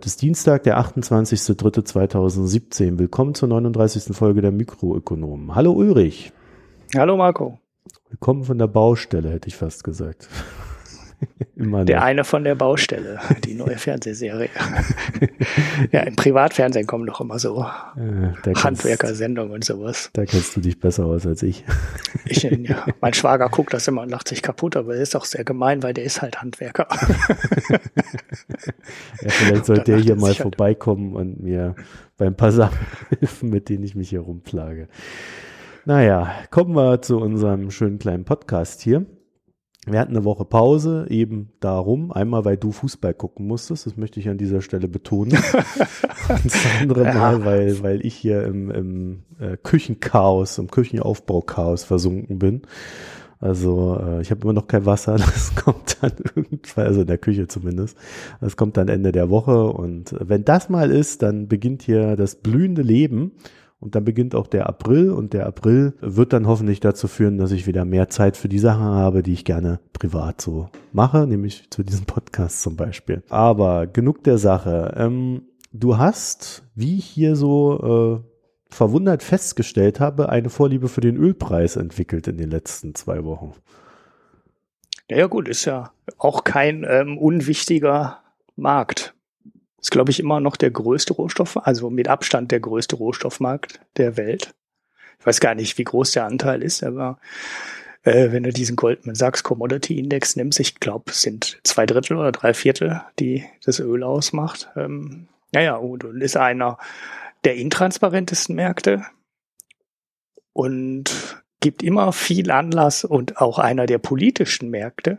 Heute ist Dienstag, der 28.03.2017. Willkommen zur 39. Folge der Mikroökonomen. Hallo Ulrich. Hallo Marco. Willkommen von der Baustelle, hätte ich fast gesagt. der eine von der Baustelle, die neue Fernsehserie. ja, im Privatfernsehen kommen doch immer so äh, Handwerkersendungen und sowas. Da kennst du dich besser aus als ich. ich ja, mein Schwager guckt das immer und lacht sich kaputt, aber er ist auch sehr gemein, weil der ist halt Handwerker. ja, vielleicht sollte der hier mal halt vorbeikommen halt. und mir beim paar Sachen helfen, mit denen ich mich hier rumplage. Naja, kommen wir zu unserem schönen kleinen Podcast hier. Wir hatten eine Woche Pause, eben darum. Einmal, weil du Fußball gucken musstest, das möchte ich an dieser Stelle betonen. Und das andere ja. Mal, weil, weil ich hier im, im äh, Küchenchaos, im Küchenaufbauchaos versunken bin. Also äh, ich habe immer noch kein Wasser, das kommt dann irgendwann, also in der Küche zumindest. Das kommt dann Ende der Woche und wenn das mal ist, dann beginnt hier das blühende Leben und dann beginnt auch der April und der April wird dann hoffentlich dazu führen, dass ich wieder mehr Zeit für die Sachen habe, die ich gerne privat so mache, nämlich zu diesem Podcast zum Beispiel. Aber genug der Sache. Ähm, du hast, wie ich hier so äh, verwundert festgestellt habe, eine Vorliebe für den Ölpreis entwickelt in den letzten zwei Wochen. Ja, gut, ist ja auch kein ähm, unwichtiger Markt. Ist, glaube ich, immer noch der größte Rohstoff, also mit Abstand der größte Rohstoffmarkt der Welt. Ich weiß gar nicht, wie groß der Anteil ist, aber äh, wenn du diesen Goldman Sachs Commodity Index nimmst, ich glaube, es sind zwei Drittel oder drei Viertel, die das Öl ausmacht. Ähm, naja, und, ist einer der intransparentesten Märkte und gibt immer viel Anlass und auch einer der politischen Märkte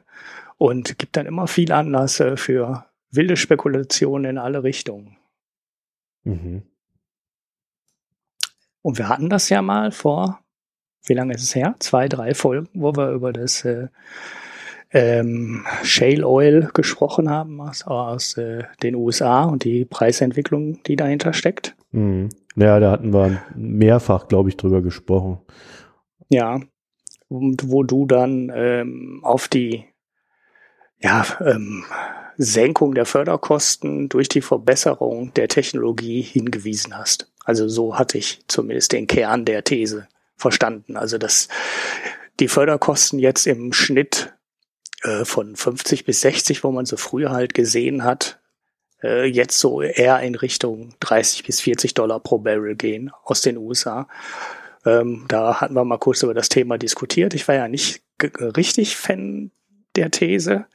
und gibt dann immer viel Anlass äh, für wilde Spekulationen in alle Richtungen. Mhm. Und wir hatten das ja mal vor, wie lange ist es her? Zwei, drei Folgen, wo wir über das äh, ähm, Shale Oil gesprochen haben aus, aus äh, den USA und die Preisentwicklung, die dahinter steckt. Mhm. Ja, da hatten wir mehrfach, glaube ich, drüber gesprochen. Ja, und wo du dann ähm, auf die ja, ähm, Senkung der Förderkosten durch die Verbesserung der Technologie hingewiesen hast. Also so hatte ich zumindest den Kern der These verstanden. Also dass die Förderkosten jetzt im Schnitt äh, von 50 bis 60, wo man so früher halt gesehen hat, äh, jetzt so eher in Richtung 30 bis 40 Dollar pro Barrel gehen aus den USA. Ähm, da hatten wir mal kurz über das Thema diskutiert. Ich war ja nicht richtig Fan der These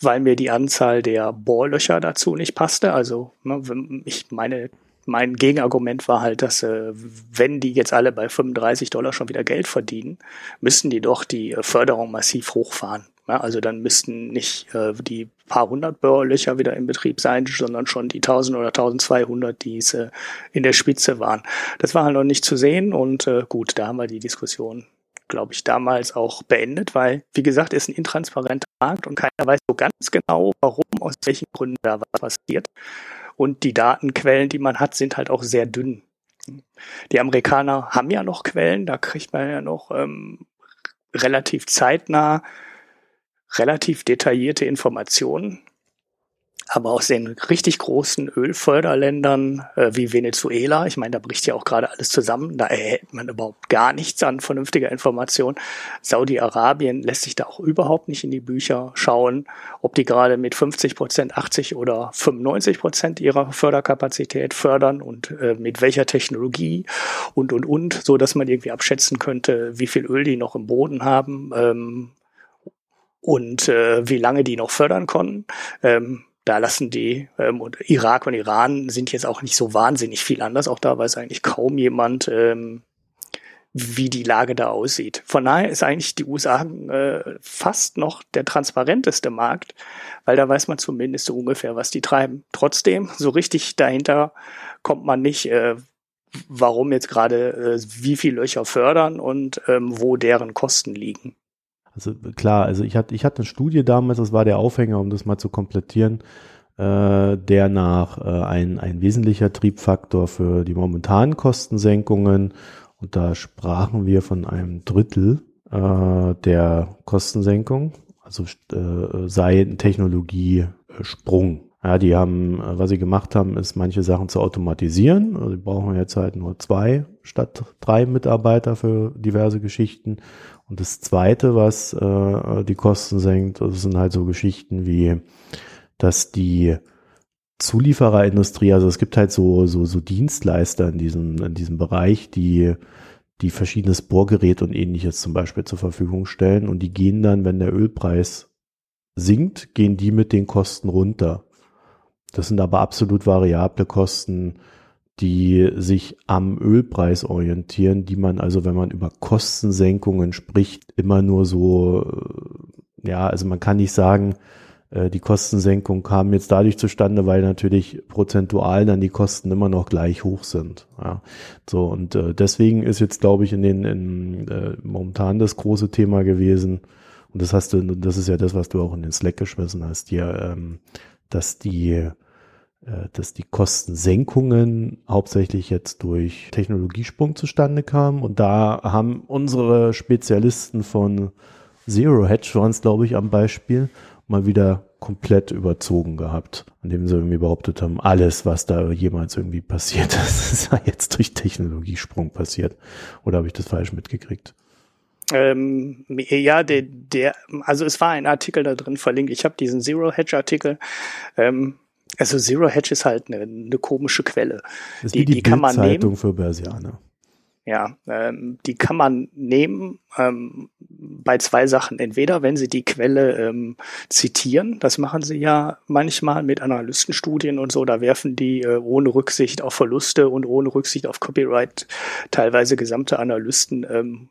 weil mir die Anzahl der Bohrlöcher dazu nicht passte. Also ne, ich meine, mein Gegenargument war halt, dass äh, wenn die jetzt alle bei 35 Dollar schon wieder Geld verdienen, müssten die doch die äh, Förderung massiv hochfahren. Also dann müssten nicht äh, die paar hundert Bohrlöcher wieder in Betrieb sein, sondern schon die 1000 oder 1200, die es in der Spitze waren. Das war halt noch nicht zu sehen und gut, da haben wir die Diskussion glaube ich, damals auch beendet, weil, wie gesagt, ist ein intransparenter Markt und keiner weiß so ganz genau, warum, aus welchen Gründen da was passiert. Und die Datenquellen, die man hat, sind halt auch sehr dünn. Die Amerikaner haben ja noch Quellen, da kriegt man ja noch ähm, relativ zeitnah relativ detaillierte Informationen. Aber aus den richtig großen Ölförderländern äh, wie Venezuela, ich meine, da bricht ja auch gerade alles zusammen, da erhält man überhaupt gar nichts an vernünftiger Information. Saudi-Arabien lässt sich da auch überhaupt nicht in die Bücher schauen, ob die gerade mit 50 Prozent, 80 oder 95 Prozent ihrer Förderkapazität fördern und äh, mit welcher Technologie und, und, und, so dass man irgendwie abschätzen könnte, wie viel Öl die noch im Boden haben. Ähm, und äh, wie lange die noch fördern konnten. Ähm, da lassen die ähm, und Irak und Iran sind jetzt auch nicht so wahnsinnig viel anders. Auch da weiß eigentlich kaum jemand, ähm, wie die Lage da aussieht. Von daher ist eigentlich die USA äh, fast noch der transparenteste Markt, weil da weiß man zumindest so ungefähr, was die treiben. Trotzdem, so richtig dahinter kommt man nicht, äh, warum jetzt gerade äh, wie viel Löcher fördern und ähm, wo deren Kosten liegen. Also klar, also ich hatte, ich hatte eine Studie damals, das war der Aufhänger, um das mal zu komplettieren, äh, der nach äh, ein, ein wesentlicher Triebfaktor für die momentanen Kostensenkungen und da sprachen wir von einem Drittel äh, der Kostensenkung, also äh, sei ein Technologiesprung. Ja, die haben, äh, was sie gemacht haben, ist manche Sachen zu automatisieren. Also die brauchen jetzt halt nur zwei statt drei Mitarbeiter für diverse Geschichten. Und das zweite, was äh, die Kosten senkt, das sind halt so Geschichten wie, dass die Zuliefererindustrie, also es gibt halt so, so, so Dienstleister in diesem, in diesem Bereich, die, die verschiedenes Bohrgerät und ähnliches zum Beispiel zur Verfügung stellen und die gehen dann, wenn der Ölpreis sinkt, gehen die mit den Kosten runter. Das sind aber absolut variable Kosten, die sich am Ölpreis orientieren, die man also, wenn man über Kostensenkungen spricht, immer nur so, äh, ja, also man kann nicht sagen, äh, die Kostensenkung kam jetzt dadurch zustande, weil natürlich prozentual dann die Kosten immer noch gleich hoch sind. Ja, so und äh, deswegen ist jetzt, glaube ich, in den in, äh, momentan das große Thema gewesen. Und das hast du, das ist ja das, was du auch in den Slack geschmissen hast, hier, ähm, dass die dass die Kostensenkungen hauptsächlich jetzt durch Technologiesprung zustande kamen. Und da haben unsere Spezialisten von Zero Hedge, es glaube ich am Beispiel, mal wieder komplett überzogen gehabt, indem sie irgendwie behauptet haben, alles, was da jemals irgendwie passiert ist, sei jetzt durch Technologiesprung passiert. Oder habe ich das falsch mitgekriegt? Ähm, ja, der, der, also es war ein Artikel da drin verlinkt. Ich habe diesen Zero Hedge Artikel. Ähm, also Zero Hedge ist halt eine, eine komische Quelle. Das ist die, die, die kann man nehmen. für Börsianer. Ja, ähm, die kann man nehmen ähm, bei zwei Sachen. Entweder, wenn Sie die Quelle ähm, zitieren, das machen Sie ja manchmal mit Analystenstudien und so, da werfen die äh, ohne Rücksicht auf Verluste und ohne Rücksicht auf Copyright teilweise gesamte Analysten ähm,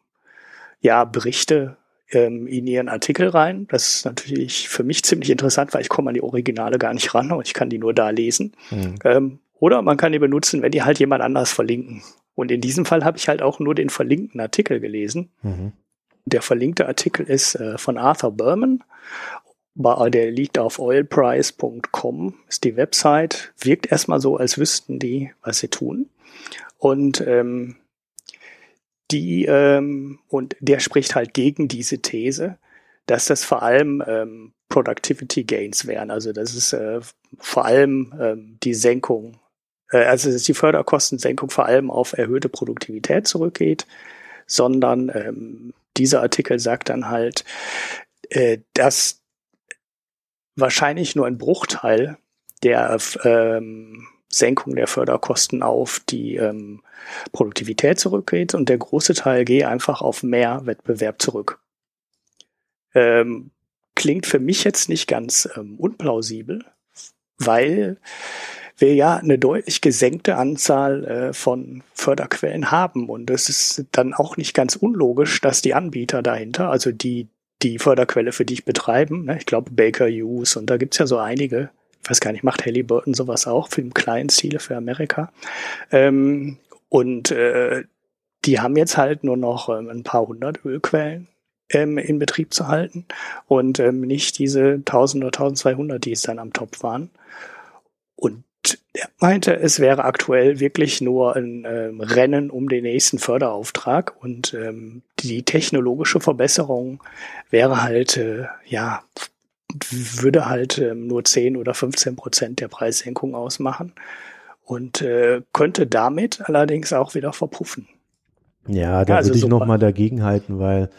ja Berichte ähm, in ihren Artikel rein. Das ist natürlich für mich ziemlich interessant, weil ich komme an die Originale gar nicht ran und ich kann die nur da lesen. Mhm. Ähm, oder man kann die benutzen, wenn die halt jemand anders verlinken. Und in diesem Fall habe ich halt auch nur den verlinkten Artikel gelesen. Mhm. Der verlinkte Artikel ist äh, von Arthur Berman. Der liegt auf oilprice.com, ist die Website. Wirkt erstmal so, als wüssten die, was sie tun. Und ähm, die ähm, und der spricht halt gegen diese These, dass das vor allem ähm, Productivity Gains wären. Also das ist äh, vor allem ähm, die Senkung, äh, also dass die Förderkostensenkung vor allem auf erhöhte Produktivität zurückgeht, sondern ähm, dieser Artikel sagt dann halt, äh, dass wahrscheinlich nur ein Bruchteil der ähm, Senkung der Förderkosten auf die ähm, Produktivität zurückgeht und der große Teil gehe einfach auf mehr Wettbewerb zurück. Ähm, klingt für mich jetzt nicht ganz ähm, unplausibel, weil wir ja eine deutlich gesenkte Anzahl äh, von Förderquellen haben. Und es ist dann auch nicht ganz unlogisch, dass die Anbieter dahinter, also die, die Förderquelle für dich betreiben, ne, ich glaube Baker Hughes und da gibt's ja so einige, ich weiß gar nicht, macht Halliburton sowas auch für den kleinen Stile für Amerika. Ähm, und äh, die haben jetzt halt nur noch ähm, ein paar hundert Ölquellen ähm, in Betrieb zu halten und ähm, nicht diese 1000 oder 1200, die es dann am Topf waren. Und er meinte, es wäre aktuell wirklich nur ein ähm, Rennen um den nächsten Förderauftrag und ähm, die technologische Verbesserung wäre halt, äh, ja, würde halt ähm, nur 10 oder 15 Prozent der Preissenkung ausmachen und äh, könnte damit allerdings auch wieder verpuffen. Ja, da ja, also würde ich nochmal dagegen halten, weil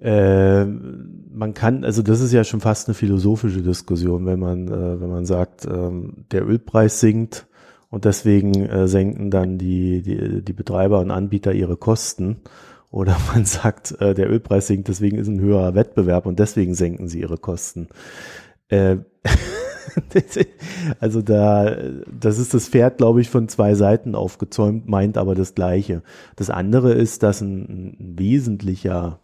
äh, man kann, also das ist ja schon fast eine philosophische Diskussion, wenn man, äh, wenn man sagt, ähm, der Ölpreis sinkt und deswegen äh, senken dann die, die, die Betreiber und Anbieter ihre Kosten. Oder man sagt, äh, der Ölpreis sinkt, deswegen ist ein höherer Wettbewerb und deswegen senken sie ihre Kosten. Äh, also da, das ist das Pferd, glaube ich, von zwei Seiten aufgezäumt, meint aber das Gleiche. Das andere ist, dass ein, ein wesentlicher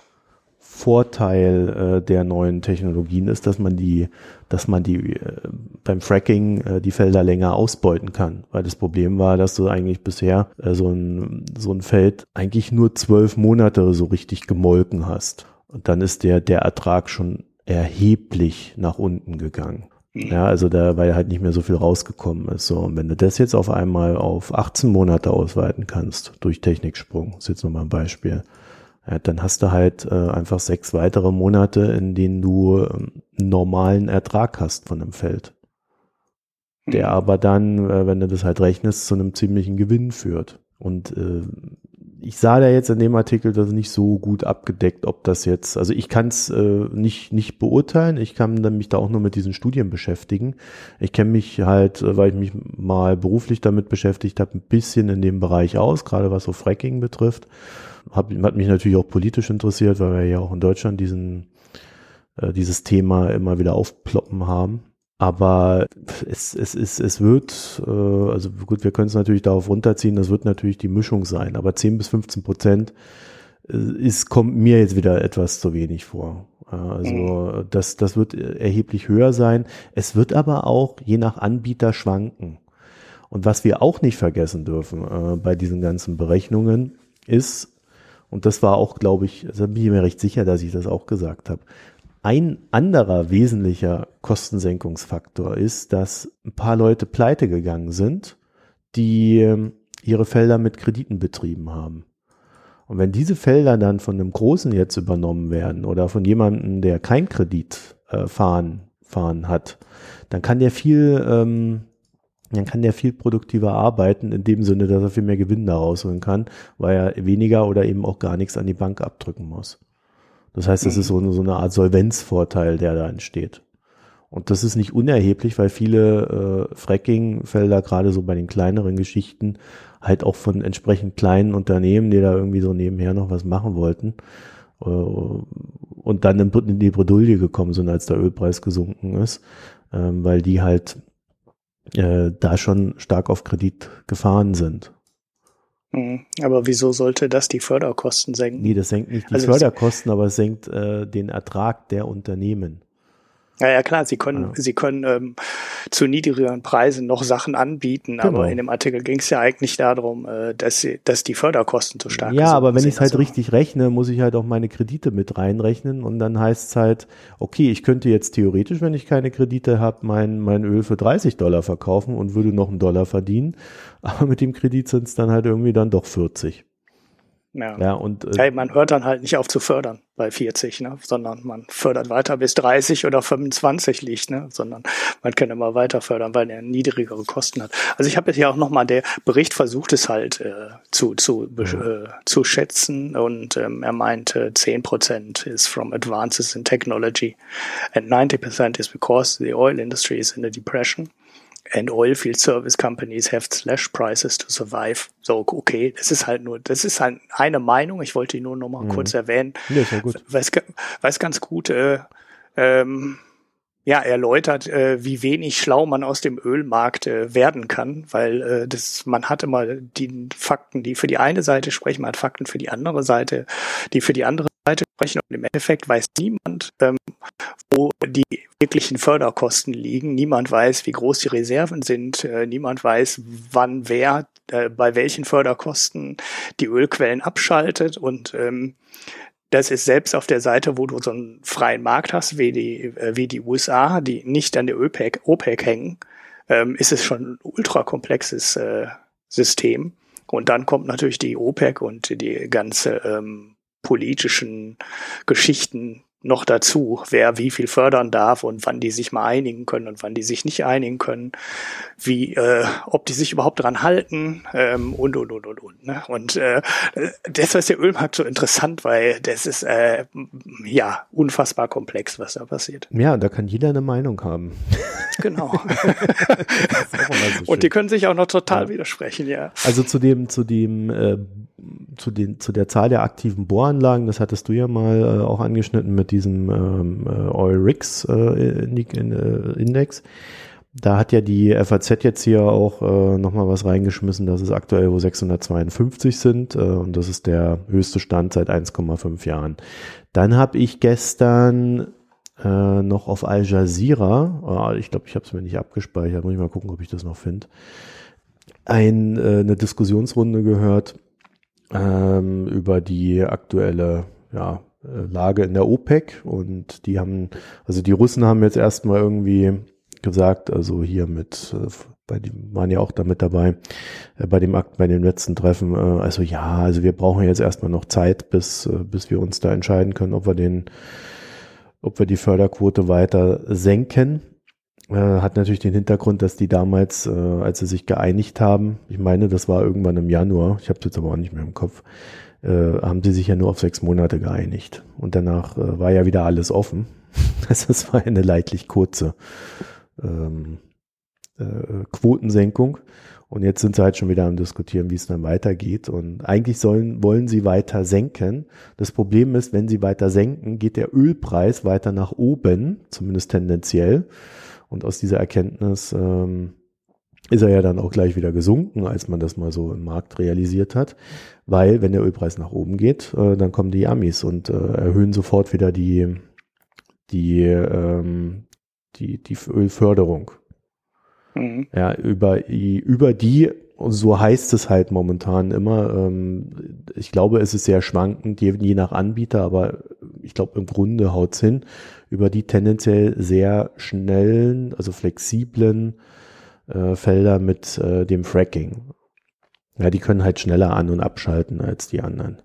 Vorteil äh, der neuen Technologien ist, dass man die, dass man die äh, beim Fracking äh, die Felder länger ausbeuten kann. Weil das Problem war, dass du eigentlich bisher äh, so ein so ein Feld eigentlich nur zwölf Monate so richtig gemolken hast. Und dann ist der der Ertrag schon erheblich nach unten gegangen. Ja, also da, weil halt nicht mehr so viel rausgekommen ist. So, und wenn du das jetzt auf einmal auf 18 Monate ausweiten kannst, durch Techniksprung, ist jetzt nochmal ein Beispiel, ja, dann hast du halt äh, einfach sechs weitere Monate, in denen du ähm, einen normalen Ertrag hast von einem Feld. der mhm. aber dann, äh, wenn du das halt rechnest, zu einem ziemlichen Gewinn führt. Und äh, ich sah da jetzt in dem Artikel das nicht so gut abgedeckt, ob das jetzt, also ich kann es äh, nicht, nicht beurteilen, ich kann mich da auch nur mit diesen Studien beschäftigen. Ich kenne mich halt, äh, weil ich mich mal beruflich damit beschäftigt habe, ein bisschen in dem Bereich aus, gerade was so Fracking betrifft. Hab, hat mich natürlich auch politisch interessiert, weil wir ja auch in Deutschland diesen, äh, dieses Thema immer wieder aufploppen haben. Aber es, es, es, es wird, äh, also gut, wir können es natürlich darauf runterziehen, das wird natürlich die Mischung sein, aber 10 bis 15 Prozent äh, ist, kommt mir jetzt wieder etwas zu wenig vor. Also mhm. das, das wird erheblich höher sein. Es wird aber auch je nach Anbieter schwanken. Und was wir auch nicht vergessen dürfen äh, bei diesen ganzen Berechnungen ist, und das war auch, glaube ich, da bin ich mir recht sicher, dass ich das auch gesagt habe, ein anderer wesentlicher Kostensenkungsfaktor ist, dass ein paar Leute pleite gegangen sind, die ähm, ihre Felder mit Krediten betrieben haben. Und wenn diese Felder dann von einem Großen jetzt übernommen werden oder von jemandem, der kein Kredit äh, fahren, fahren hat, dann kann der viel, ähm, dann kann der viel produktiver arbeiten, in dem Sinne, dass er viel mehr Gewinn daraus holen kann, weil er weniger oder eben auch gar nichts an die Bank abdrücken muss. Das heißt, es ist so eine, so eine Art Solvenzvorteil, der da entsteht. Und das ist nicht unerheblich, weil viele äh, Fracking-Felder, gerade so bei den kleineren Geschichten, halt auch von entsprechend kleinen Unternehmen, die da irgendwie so nebenher noch was machen wollten, äh, und dann in, die Bredouille gekommen sind, als der Ölpreis gesunken ist, ähm, weil die halt äh, da schon stark auf Kredit gefahren sind. Mhm. Aber wieso sollte das die Förderkosten senken? Nee, das senkt nicht die also Förderkosten, aber es senkt äh, den Ertrag der Unternehmen. Ja, ja klar, sie können, ja. sie können ähm, zu niedrigeren Preisen noch Sachen anbieten, genau. aber in dem Artikel ging es ja eigentlich darum, äh, dass, sie, dass die Förderkosten zu stark sind. Ja, aber wenn ich es halt also, richtig rechne, muss ich halt auch meine Kredite mit reinrechnen und dann heißt es halt, okay, ich könnte jetzt theoretisch, wenn ich keine Kredite habe, mein, mein Öl für 30 Dollar verkaufen und würde noch einen Dollar verdienen, aber mit dem Kredit sind es dann halt irgendwie dann doch 40. Ja. ja und äh, hey, man hört dann halt nicht auf zu fördern bei 40, ne? sondern man fördert weiter bis 30 oder 25 liegt, ne? sondern man kann immer weiter fördern, weil er niedrigere Kosten hat. Also ich habe jetzt ja auch nochmal, der Bericht versucht es halt äh, zu, zu, äh, zu schätzen und ähm, er meinte 10% is from advances in technology and 90% is because the oil industry is in a depression and oilfield service companies have slashed prices to survive. So, okay, das ist halt nur, das ist halt eine Meinung. Ich wollte die nur noch mal mhm. kurz erwähnen. Ja, ist ja gut. Weiß, weiß ganz gut, äh, ähm, ja, erläutert, äh, wie wenig schlau man aus dem Ölmarkt äh, werden kann, weil äh, das, man hat immer die Fakten, die für die eine Seite sprechen, man hat Fakten für die andere Seite, die für die andere Seite sprechen und im Endeffekt weiß niemand, ähm, wo die wirklichen Förderkosten liegen. Niemand weiß, wie groß die Reserven sind. Äh, niemand weiß, wann wer äh, bei welchen Förderkosten die Ölquellen abschaltet und ähm, das ist selbst auf der Seite, wo du so einen freien Markt hast, wie die, äh, wie die USA, die nicht an der OPEC, OPEC hängen, ähm, ist es schon ein ultrakomplexes äh, System. Und dann kommt natürlich die OPEC und die ganze ähm, politischen Geschichten noch dazu, wer wie viel fördern darf und wann die sich mal einigen können und wann die sich nicht einigen können, wie, äh, ob die sich überhaupt dran halten ähm, und und und und und. Ne? Und äh, deshalb ist der Ölmarkt so interessant, weil das ist äh, ja unfassbar komplex, was da passiert. Ja, da kann jeder eine Meinung haben. Genau. so und die können sich auch noch total ja. widersprechen, ja. Also zu dem, zu dem äh, zu, den, zu der Zahl der aktiven Bohranlagen, das hattest du ja mal äh, auch angeschnitten mit diesem ähm, äh, Oil Rigs äh, Index. Da hat ja die FAZ jetzt hier auch äh, nochmal was reingeschmissen, dass es aktuell wo 652 sind äh, und das ist der höchste Stand seit 1,5 Jahren. Dann habe ich gestern äh, noch auf Al Jazeera, äh, ich glaube, ich habe es mir nicht abgespeichert, muss ich mal gucken, ob ich das noch finde, ein, äh, eine Diskussionsrunde gehört ähm, über die aktuelle ja, äh, Lage in der OPEC und die haben, also die Russen haben jetzt erstmal irgendwie gesagt, also hier mit, äh, bei dem waren ja auch damit dabei, äh, bei dem Akt, bei dem letzten Treffen, also ja, also wir brauchen jetzt erstmal noch Zeit, bis, bis wir uns da entscheiden können, ob wir den, ob wir die Förderquote weiter senken. Äh, hat natürlich den Hintergrund, dass die damals, äh, als sie sich geeinigt haben, ich meine, das war irgendwann im Januar, ich habe es jetzt aber auch nicht mehr im Kopf, äh, haben sie sich ja nur auf sechs Monate geeinigt. Und danach äh, war ja wieder alles offen. Also es war eine leidlich kurze ähm, äh, Quotensenkung. Und jetzt sind sie halt schon wieder am diskutieren, wie es dann weitergeht. Und eigentlich sollen, wollen sie weiter senken. Das Problem ist, wenn sie weiter senken, geht der Ölpreis weiter nach oben, zumindest tendenziell. Und aus dieser Erkenntnis ähm, ist er ja dann auch gleich wieder gesunken, als man das mal so im Markt realisiert hat. Weil, wenn der Ölpreis nach oben geht, äh, dann kommen die Amis und äh, erhöhen sofort wieder die, die, ähm, die, die Ölförderung. Mhm. Ja, über, über die, so heißt es halt momentan immer, ähm, ich glaube, es ist sehr schwankend, je, je nach Anbieter, aber ich glaube, im Grunde haut's hin, über die tendenziell sehr schnellen, also flexiblen äh, Felder mit äh, dem Fracking. Ja, die können halt schneller an- und abschalten als die anderen.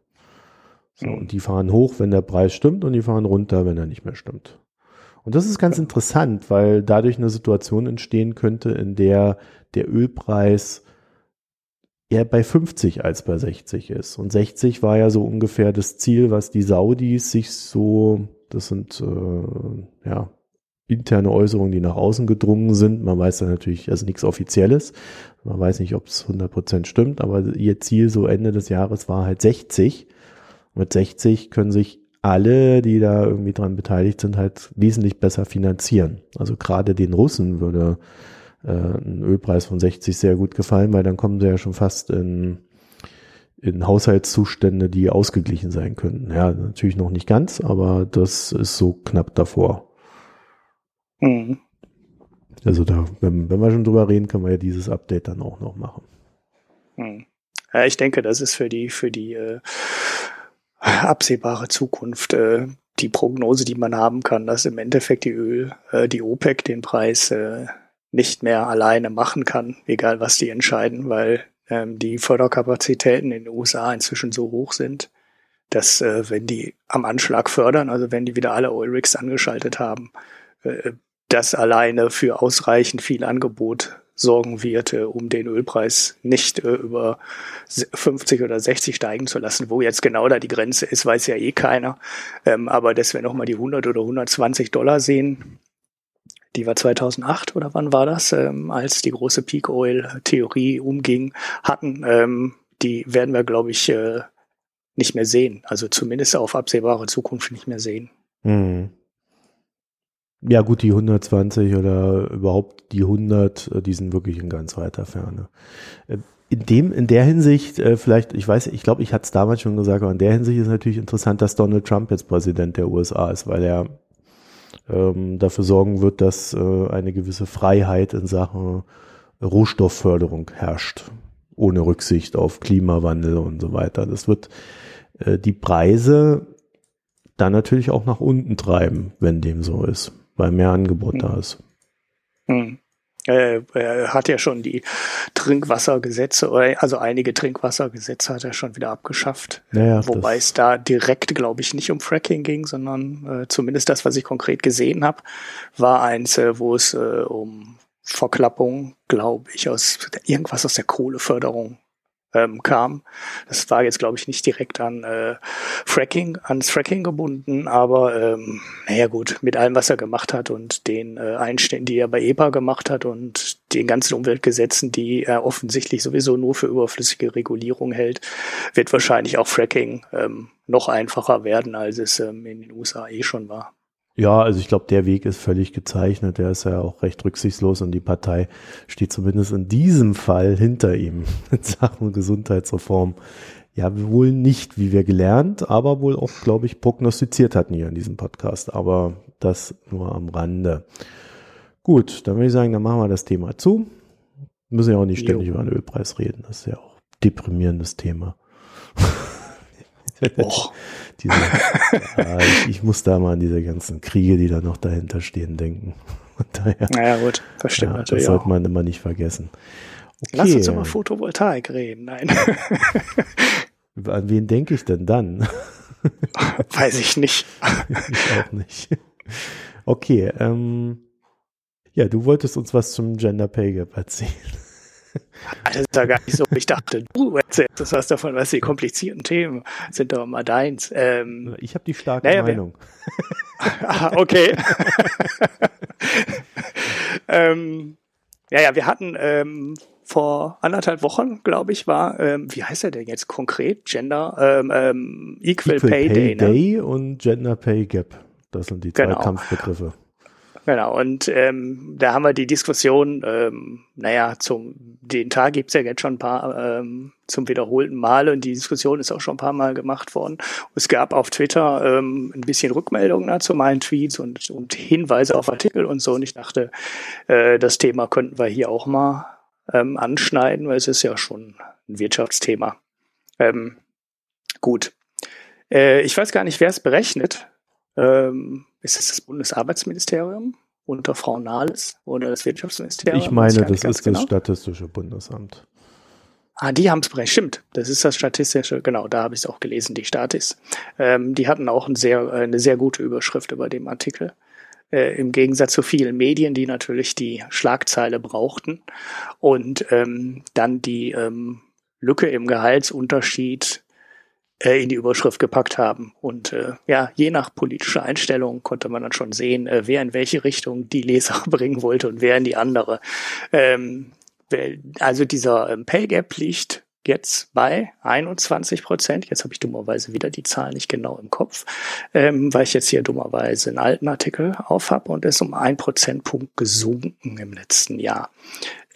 So, mhm. und die fahren hoch, wenn der Preis stimmt, und die fahren runter, wenn er nicht mehr stimmt. Und das ist ganz interessant, weil dadurch eine Situation entstehen könnte, in der der Ölpreis eher bei 50 als bei 60 ist. Und 60 war ja so ungefähr das Ziel, was die Saudis sich so, das sind äh, ja interne Äußerungen, die nach außen gedrungen sind. Man weiß da natürlich, also nichts Offizielles. Man weiß nicht, ob es 100 Prozent stimmt, aber ihr Ziel so Ende des Jahres war halt 60. Mit 60 können sich alle, die da irgendwie dran beteiligt sind, halt wesentlich besser finanzieren. Also gerade den Russen würde äh, ein Ölpreis von 60 sehr gut gefallen, weil dann kommen sie ja schon fast in, in Haushaltszustände, die ausgeglichen sein könnten. Ja, natürlich noch nicht ganz, aber das ist so knapp davor. Mhm. Also da, wenn, wenn wir schon drüber reden, können wir ja dieses Update dann auch noch machen. Mhm. Ja, ich denke, das ist für die, für die äh, absehbare Zukunft äh, die Prognose, die man haben kann, dass im Endeffekt die Öl, äh, die OPEC den Preis äh, nicht mehr alleine machen kann, egal was die entscheiden, weil ähm, die Förderkapazitäten in den USA inzwischen so hoch sind, dass äh, wenn die am Anschlag fördern, also wenn die wieder alle Oil Rigs angeschaltet haben, äh, das alleine für ausreichend viel Angebot sorgen wird, äh, um den Ölpreis nicht äh, über 50 oder 60 steigen zu lassen. Wo jetzt genau da die Grenze ist, weiß ja eh keiner. Ähm, aber dass wir nochmal die 100 oder 120 Dollar sehen, die war 2008 oder wann war das, ähm, als die große Peak Oil Theorie umging, hatten, ähm, die werden wir, glaube ich, äh, nicht mehr sehen. Also zumindest auf absehbare Zukunft nicht mehr sehen. Mhm. Ja, gut, die 120 oder überhaupt die 100, äh, die sind wirklich in ganz weiter Ferne. Äh, in dem, in der Hinsicht, äh, vielleicht, ich weiß, ich glaube, ich hatte es damals schon gesagt, aber in der Hinsicht ist natürlich interessant, dass Donald Trump jetzt Präsident der USA ist, weil er ähm, dafür sorgen wird, dass äh, eine gewisse Freiheit in Sachen Rohstoffförderung herrscht, ohne Rücksicht auf Klimawandel und so weiter. Das wird äh, die Preise dann natürlich auch nach unten treiben, wenn dem so ist weil mehr Angebot hm. da ist. Hm. Er hat ja schon die Trinkwassergesetze, also einige Trinkwassergesetze hat er schon wieder abgeschafft. Naja, Wobei es da direkt, glaube ich, nicht um Fracking ging, sondern äh, zumindest das, was ich konkret gesehen habe, war eins, äh, wo es äh, um Verklappung, glaube ich, aus irgendwas aus der Kohleförderung ähm, kam. Das war jetzt, glaube ich, nicht direkt an äh, Fracking, ans Fracking gebunden, aber ähm, naja gut, mit allem, was er gemacht hat und den äh, Einständen, die er bei EPA gemacht hat und den ganzen Umweltgesetzen, die er offensichtlich sowieso nur für überflüssige Regulierung hält, wird wahrscheinlich auch Fracking ähm, noch einfacher werden, als es ähm, in den USA eh schon war. Ja, also ich glaube, der Weg ist völlig gezeichnet. Der ist ja auch recht rücksichtslos und die Partei steht zumindest in diesem Fall hinter ihm in Sachen Gesundheitsreform. Ja, wohl nicht, wie wir gelernt, aber wohl auch, glaube ich, prognostiziert hatten hier in diesem Podcast. Aber das nur am Rande. Gut, dann würde ich sagen, dann machen wir das Thema zu. Wir müssen ja auch nicht ständig jo. über den Ölpreis reden. Das ist ja auch deprimierendes Thema. Diese, ja, ich, ich, muss da mal an diese ganzen Kriege, die da noch dahinter stehen, denken. Und daher, naja, gut, das stimmt ja, natürlich. Das sollte man immer nicht vergessen. Okay. Lass uns über Photovoltaik reden. Nein. An wen denke ich denn dann? Weiß ich nicht. ich auch nicht. Okay, ähm, Ja, du wolltest uns was zum Gender Pay Gap erzählen. Das ist ja gar nicht so. Ich dachte, du erzählst das was davon, was die komplizierten Themen sind doch mal deins. Ähm, ich habe die starke naja, Meinung. ah, okay. ähm, ja, ja, wir hatten ähm, vor anderthalb Wochen, glaube ich, war, ähm, wie heißt er denn jetzt konkret? Gender ähm, ähm, Equal, Equal Pay, Pay Day, ne? Day und Gender Pay Gap. Das sind die zwei genau. Kampfbegriffe. Genau, und ähm, da haben wir die Diskussion, ähm, naja, zum den Tag gibt's ja jetzt schon ein paar ähm, zum wiederholten Male und die Diskussion ist auch schon ein paar Mal gemacht worden. Es gab auf Twitter ähm, ein bisschen Rückmeldungen ne, zu meinen Tweets und, und Hinweise auf Artikel und so. Und ich dachte, äh, das Thema könnten wir hier auch mal ähm, anschneiden, weil es ist ja schon ein Wirtschaftsthema. Ähm, gut. Äh, ich weiß gar nicht, wer es berechnet. Ähm, ist es das Bundesarbeitsministerium unter Frau Nahles oder das Wirtschaftsministerium? Ich meine, das ist genau. das Statistische Bundesamt. Ah, die haben es berechnet. Stimmt, das ist das Statistische, genau, da habe ich es auch gelesen, die Statis. Ähm, die hatten auch ein sehr, eine sehr gute Überschrift über dem Artikel. Äh, Im Gegensatz zu vielen Medien, die natürlich die Schlagzeile brauchten und ähm, dann die ähm, Lücke im Gehaltsunterschied äh, in die Überschrift gepackt haben. Und äh, ja, je nach politischer Einstellung konnte man dann schon sehen, äh, wer in welche Richtung die Leser bringen wollte und wer in die andere. Ähm, also dieser ähm, Pay Gap liegt jetzt bei 21 Prozent. Jetzt habe ich dummerweise wieder die Zahl nicht genau im Kopf, ähm, weil ich jetzt hier dummerweise einen alten Artikel auf habe und ist um ein Prozentpunkt gesunken im letzten Jahr.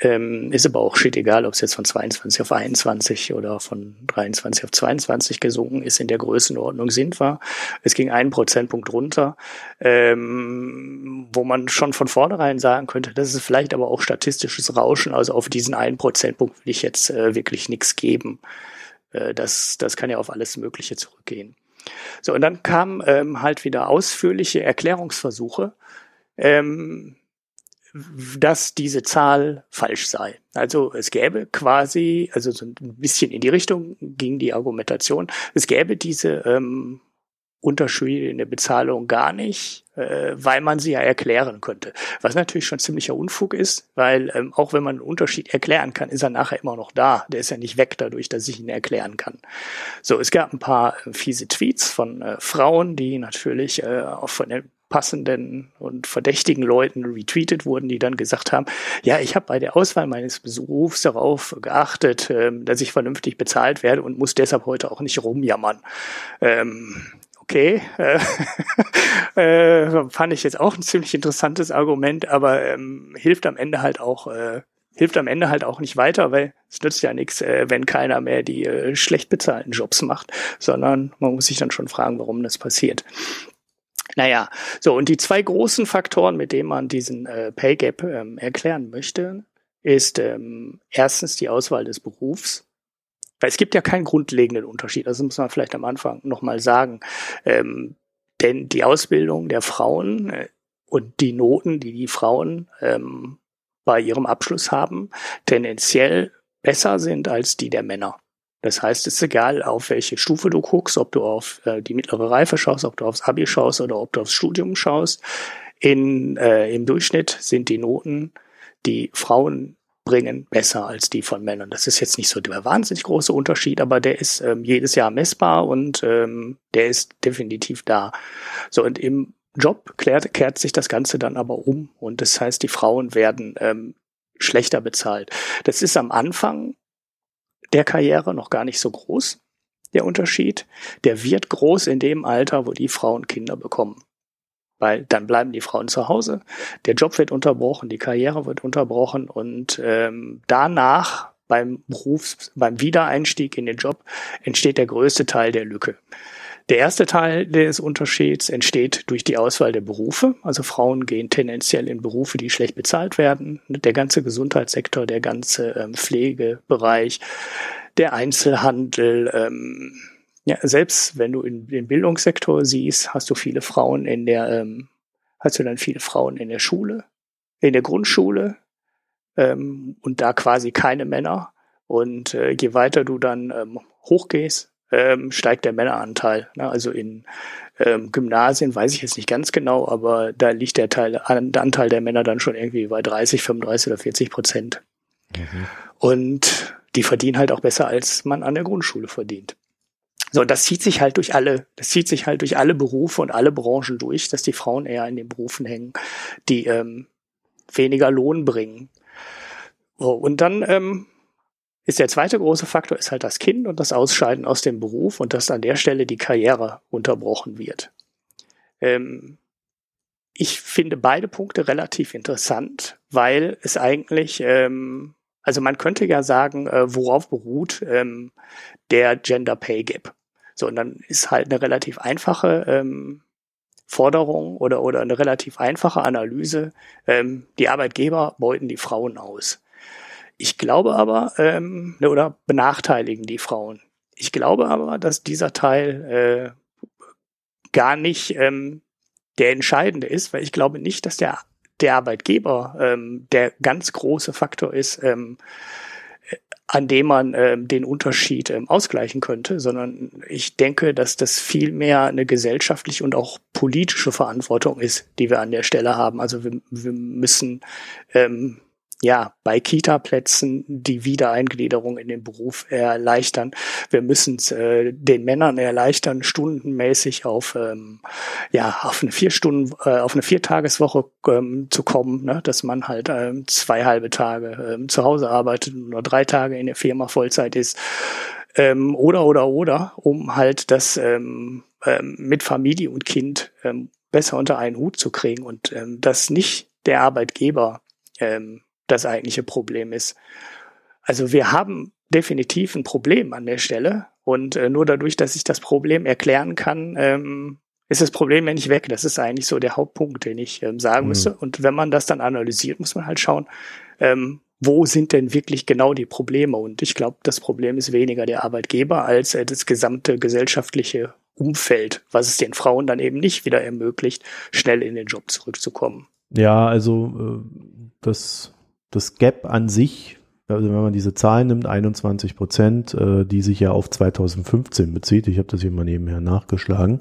Ähm, ist aber auch shit egal, ob es jetzt von 22 auf 21 oder von 23 auf 22 gesunken ist. In der Größenordnung sind wir. Es ging einen Prozentpunkt runter, ähm, wo man schon von vornherein sagen könnte, das ist vielleicht aber auch statistisches Rauschen. Also auf diesen einen Prozentpunkt will ich jetzt äh, wirklich nichts geben. Äh, das, das kann ja auf alles Mögliche zurückgehen. So, und dann kamen ähm, halt wieder ausführliche Erklärungsversuche. Ähm, dass diese Zahl falsch sei. Also es gäbe quasi, also so ein bisschen in die Richtung ging die Argumentation, es gäbe diese ähm, Unterschiede in der Bezahlung gar nicht, äh, weil man sie ja erklären könnte. Was natürlich schon ziemlicher Unfug ist, weil ähm, auch wenn man einen Unterschied erklären kann, ist er nachher immer noch da. Der ist ja nicht weg dadurch, dass ich ihn erklären kann. So, es gab ein paar äh, fiese Tweets von äh, Frauen, die natürlich äh, auch von den passenden und verdächtigen Leuten retweetet wurden, die dann gesagt haben, ja, ich habe bei der Auswahl meines Berufs darauf geachtet, ähm, dass ich vernünftig bezahlt werde und muss deshalb heute auch nicht rumjammern. Ähm, okay, äh, äh, fand ich jetzt auch ein ziemlich interessantes Argument, aber ähm, hilft am Ende halt auch äh, hilft am Ende halt auch nicht weiter, weil es nützt ja nichts, äh, wenn keiner mehr die äh, schlecht bezahlten Jobs macht, sondern man muss sich dann schon fragen, warum das passiert. Naja, so und die zwei großen Faktoren, mit denen man diesen äh, Pay Gap ähm, erklären möchte, ist ähm, erstens die Auswahl des Berufs. Weil es gibt ja keinen grundlegenden Unterschied, das muss man vielleicht am Anfang nochmal sagen. Ähm, denn die Ausbildung der Frauen äh, und die Noten, die die Frauen ähm, bei ihrem Abschluss haben, tendenziell besser sind als die der Männer. Das heißt, es ist egal, auf welche Stufe du guckst, ob du auf äh, die mittlere Reife schaust, ob du aufs Abi schaust oder ob du aufs Studium schaust. In, äh, Im Durchschnitt sind die Noten, die Frauen bringen, besser als die von Männern. Das ist jetzt nicht so der wahnsinnig große Unterschied, aber der ist ähm, jedes Jahr messbar und ähm, der ist definitiv da. So, und im Job klärt, kehrt sich das Ganze dann aber um und das heißt, die Frauen werden ähm, schlechter bezahlt. Das ist am Anfang der Karriere noch gar nicht so groß, der Unterschied. Der wird groß in dem Alter, wo die Frauen Kinder bekommen. Weil dann bleiben die Frauen zu Hause, der Job wird unterbrochen, die Karriere wird unterbrochen und ähm, danach beim Berufs-, beim Wiedereinstieg in den Job entsteht der größte Teil der Lücke. Der erste Teil des Unterschieds entsteht durch die Auswahl der Berufe. Also Frauen gehen tendenziell in Berufe, die schlecht bezahlt werden. Der ganze Gesundheitssektor, der ganze ähm, Pflegebereich, der Einzelhandel. Ähm, ja, selbst wenn du in den Bildungssektor siehst, hast du viele Frauen in der, ähm, hast du dann viele Frauen in der Schule, in der Grundschule ähm, und da quasi keine Männer. Und äh, je weiter du dann ähm, hochgehst, ähm, steigt der Männeranteil. Ne? Also in ähm, Gymnasien weiß ich jetzt nicht ganz genau, aber da liegt der, Teil, der Anteil der Männer dann schon irgendwie bei 30, 35 oder 40 Prozent. Mhm. Und die verdienen halt auch besser, als man an der Grundschule verdient. So, das zieht sich halt durch alle, das zieht sich halt durch alle Berufe und alle Branchen durch, dass die Frauen eher in den Berufen hängen, die ähm, weniger Lohn bringen. So, und dann ähm, ist der zweite große Faktor ist halt das Kind und das Ausscheiden aus dem Beruf und dass an der Stelle die Karriere unterbrochen wird. Ähm, ich finde beide Punkte relativ interessant, weil es eigentlich, ähm, also man könnte ja sagen, äh, worauf beruht ähm, der Gender Pay Gap. So, und dann ist halt eine relativ einfache ähm, Forderung oder, oder eine relativ einfache Analyse, ähm, die Arbeitgeber beuten die Frauen aus. Ich glaube aber, ähm, ne, oder benachteiligen die Frauen. Ich glaube aber, dass dieser Teil äh, gar nicht ähm, der entscheidende ist, weil ich glaube nicht, dass der, der Arbeitgeber ähm, der ganz große Faktor ist, ähm, an dem man ähm, den Unterschied ähm, ausgleichen könnte, sondern ich denke, dass das viel mehr eine gesellschaftliche und auch politische Verantwortung ist, die wir an der Stelle haben. Also wir, wir müssen ähm, ja, bei Kita-Plätzen die Wiedereingliederung in den Beruf erleichtern. Wir müssen es äh, den Männern erleichtern, stundenmäßig auf ähm, ja auf eine vier Stunden, äh, auf eine Viertageswoche ähm, zu kommen, ne? dass man halt ähm, zwei halbe Tage ähm, zu Hause arbeitet und nur drei Tage in der Firma Vollzeit ist. Ähm, oder oder oder, um halt das ähm, ähm, mit Familie und Kind ähm, besser unter einen Hut zu kriegen und ähm, dass nicht der Arbeitgeber ähm, das eigentliche Problem ist. Also wir haben definitiv ein Problem an der Stelle und äh, nur dadurch, dass ich das Problem erklären kann, ähm, ist das Problem ja nicht weg. Das ist eigentlich so der Hauptpunkt, den ich ähm, sagen mhm. müsste. Und wenn man das dann analysiert, muss man halt schauen, ähm, wo sind denn wirklich genau die Probleme? Und ich glaube, das Problem ist weniger der Arbeitgeber als äh, das gesamte gesellschaftliche Umfeld, was es den Frauen dann eben nicht wieder ermöglicht, schnell in den Job zurückzukommen. Ja, also äh, das das Gap an sich, also wenn man diese Zahlen nimmt, 21 Prozent, äh, die sich ja auf 2015 bezieht, ich habe das hier mal nebenher nachgeschlagen,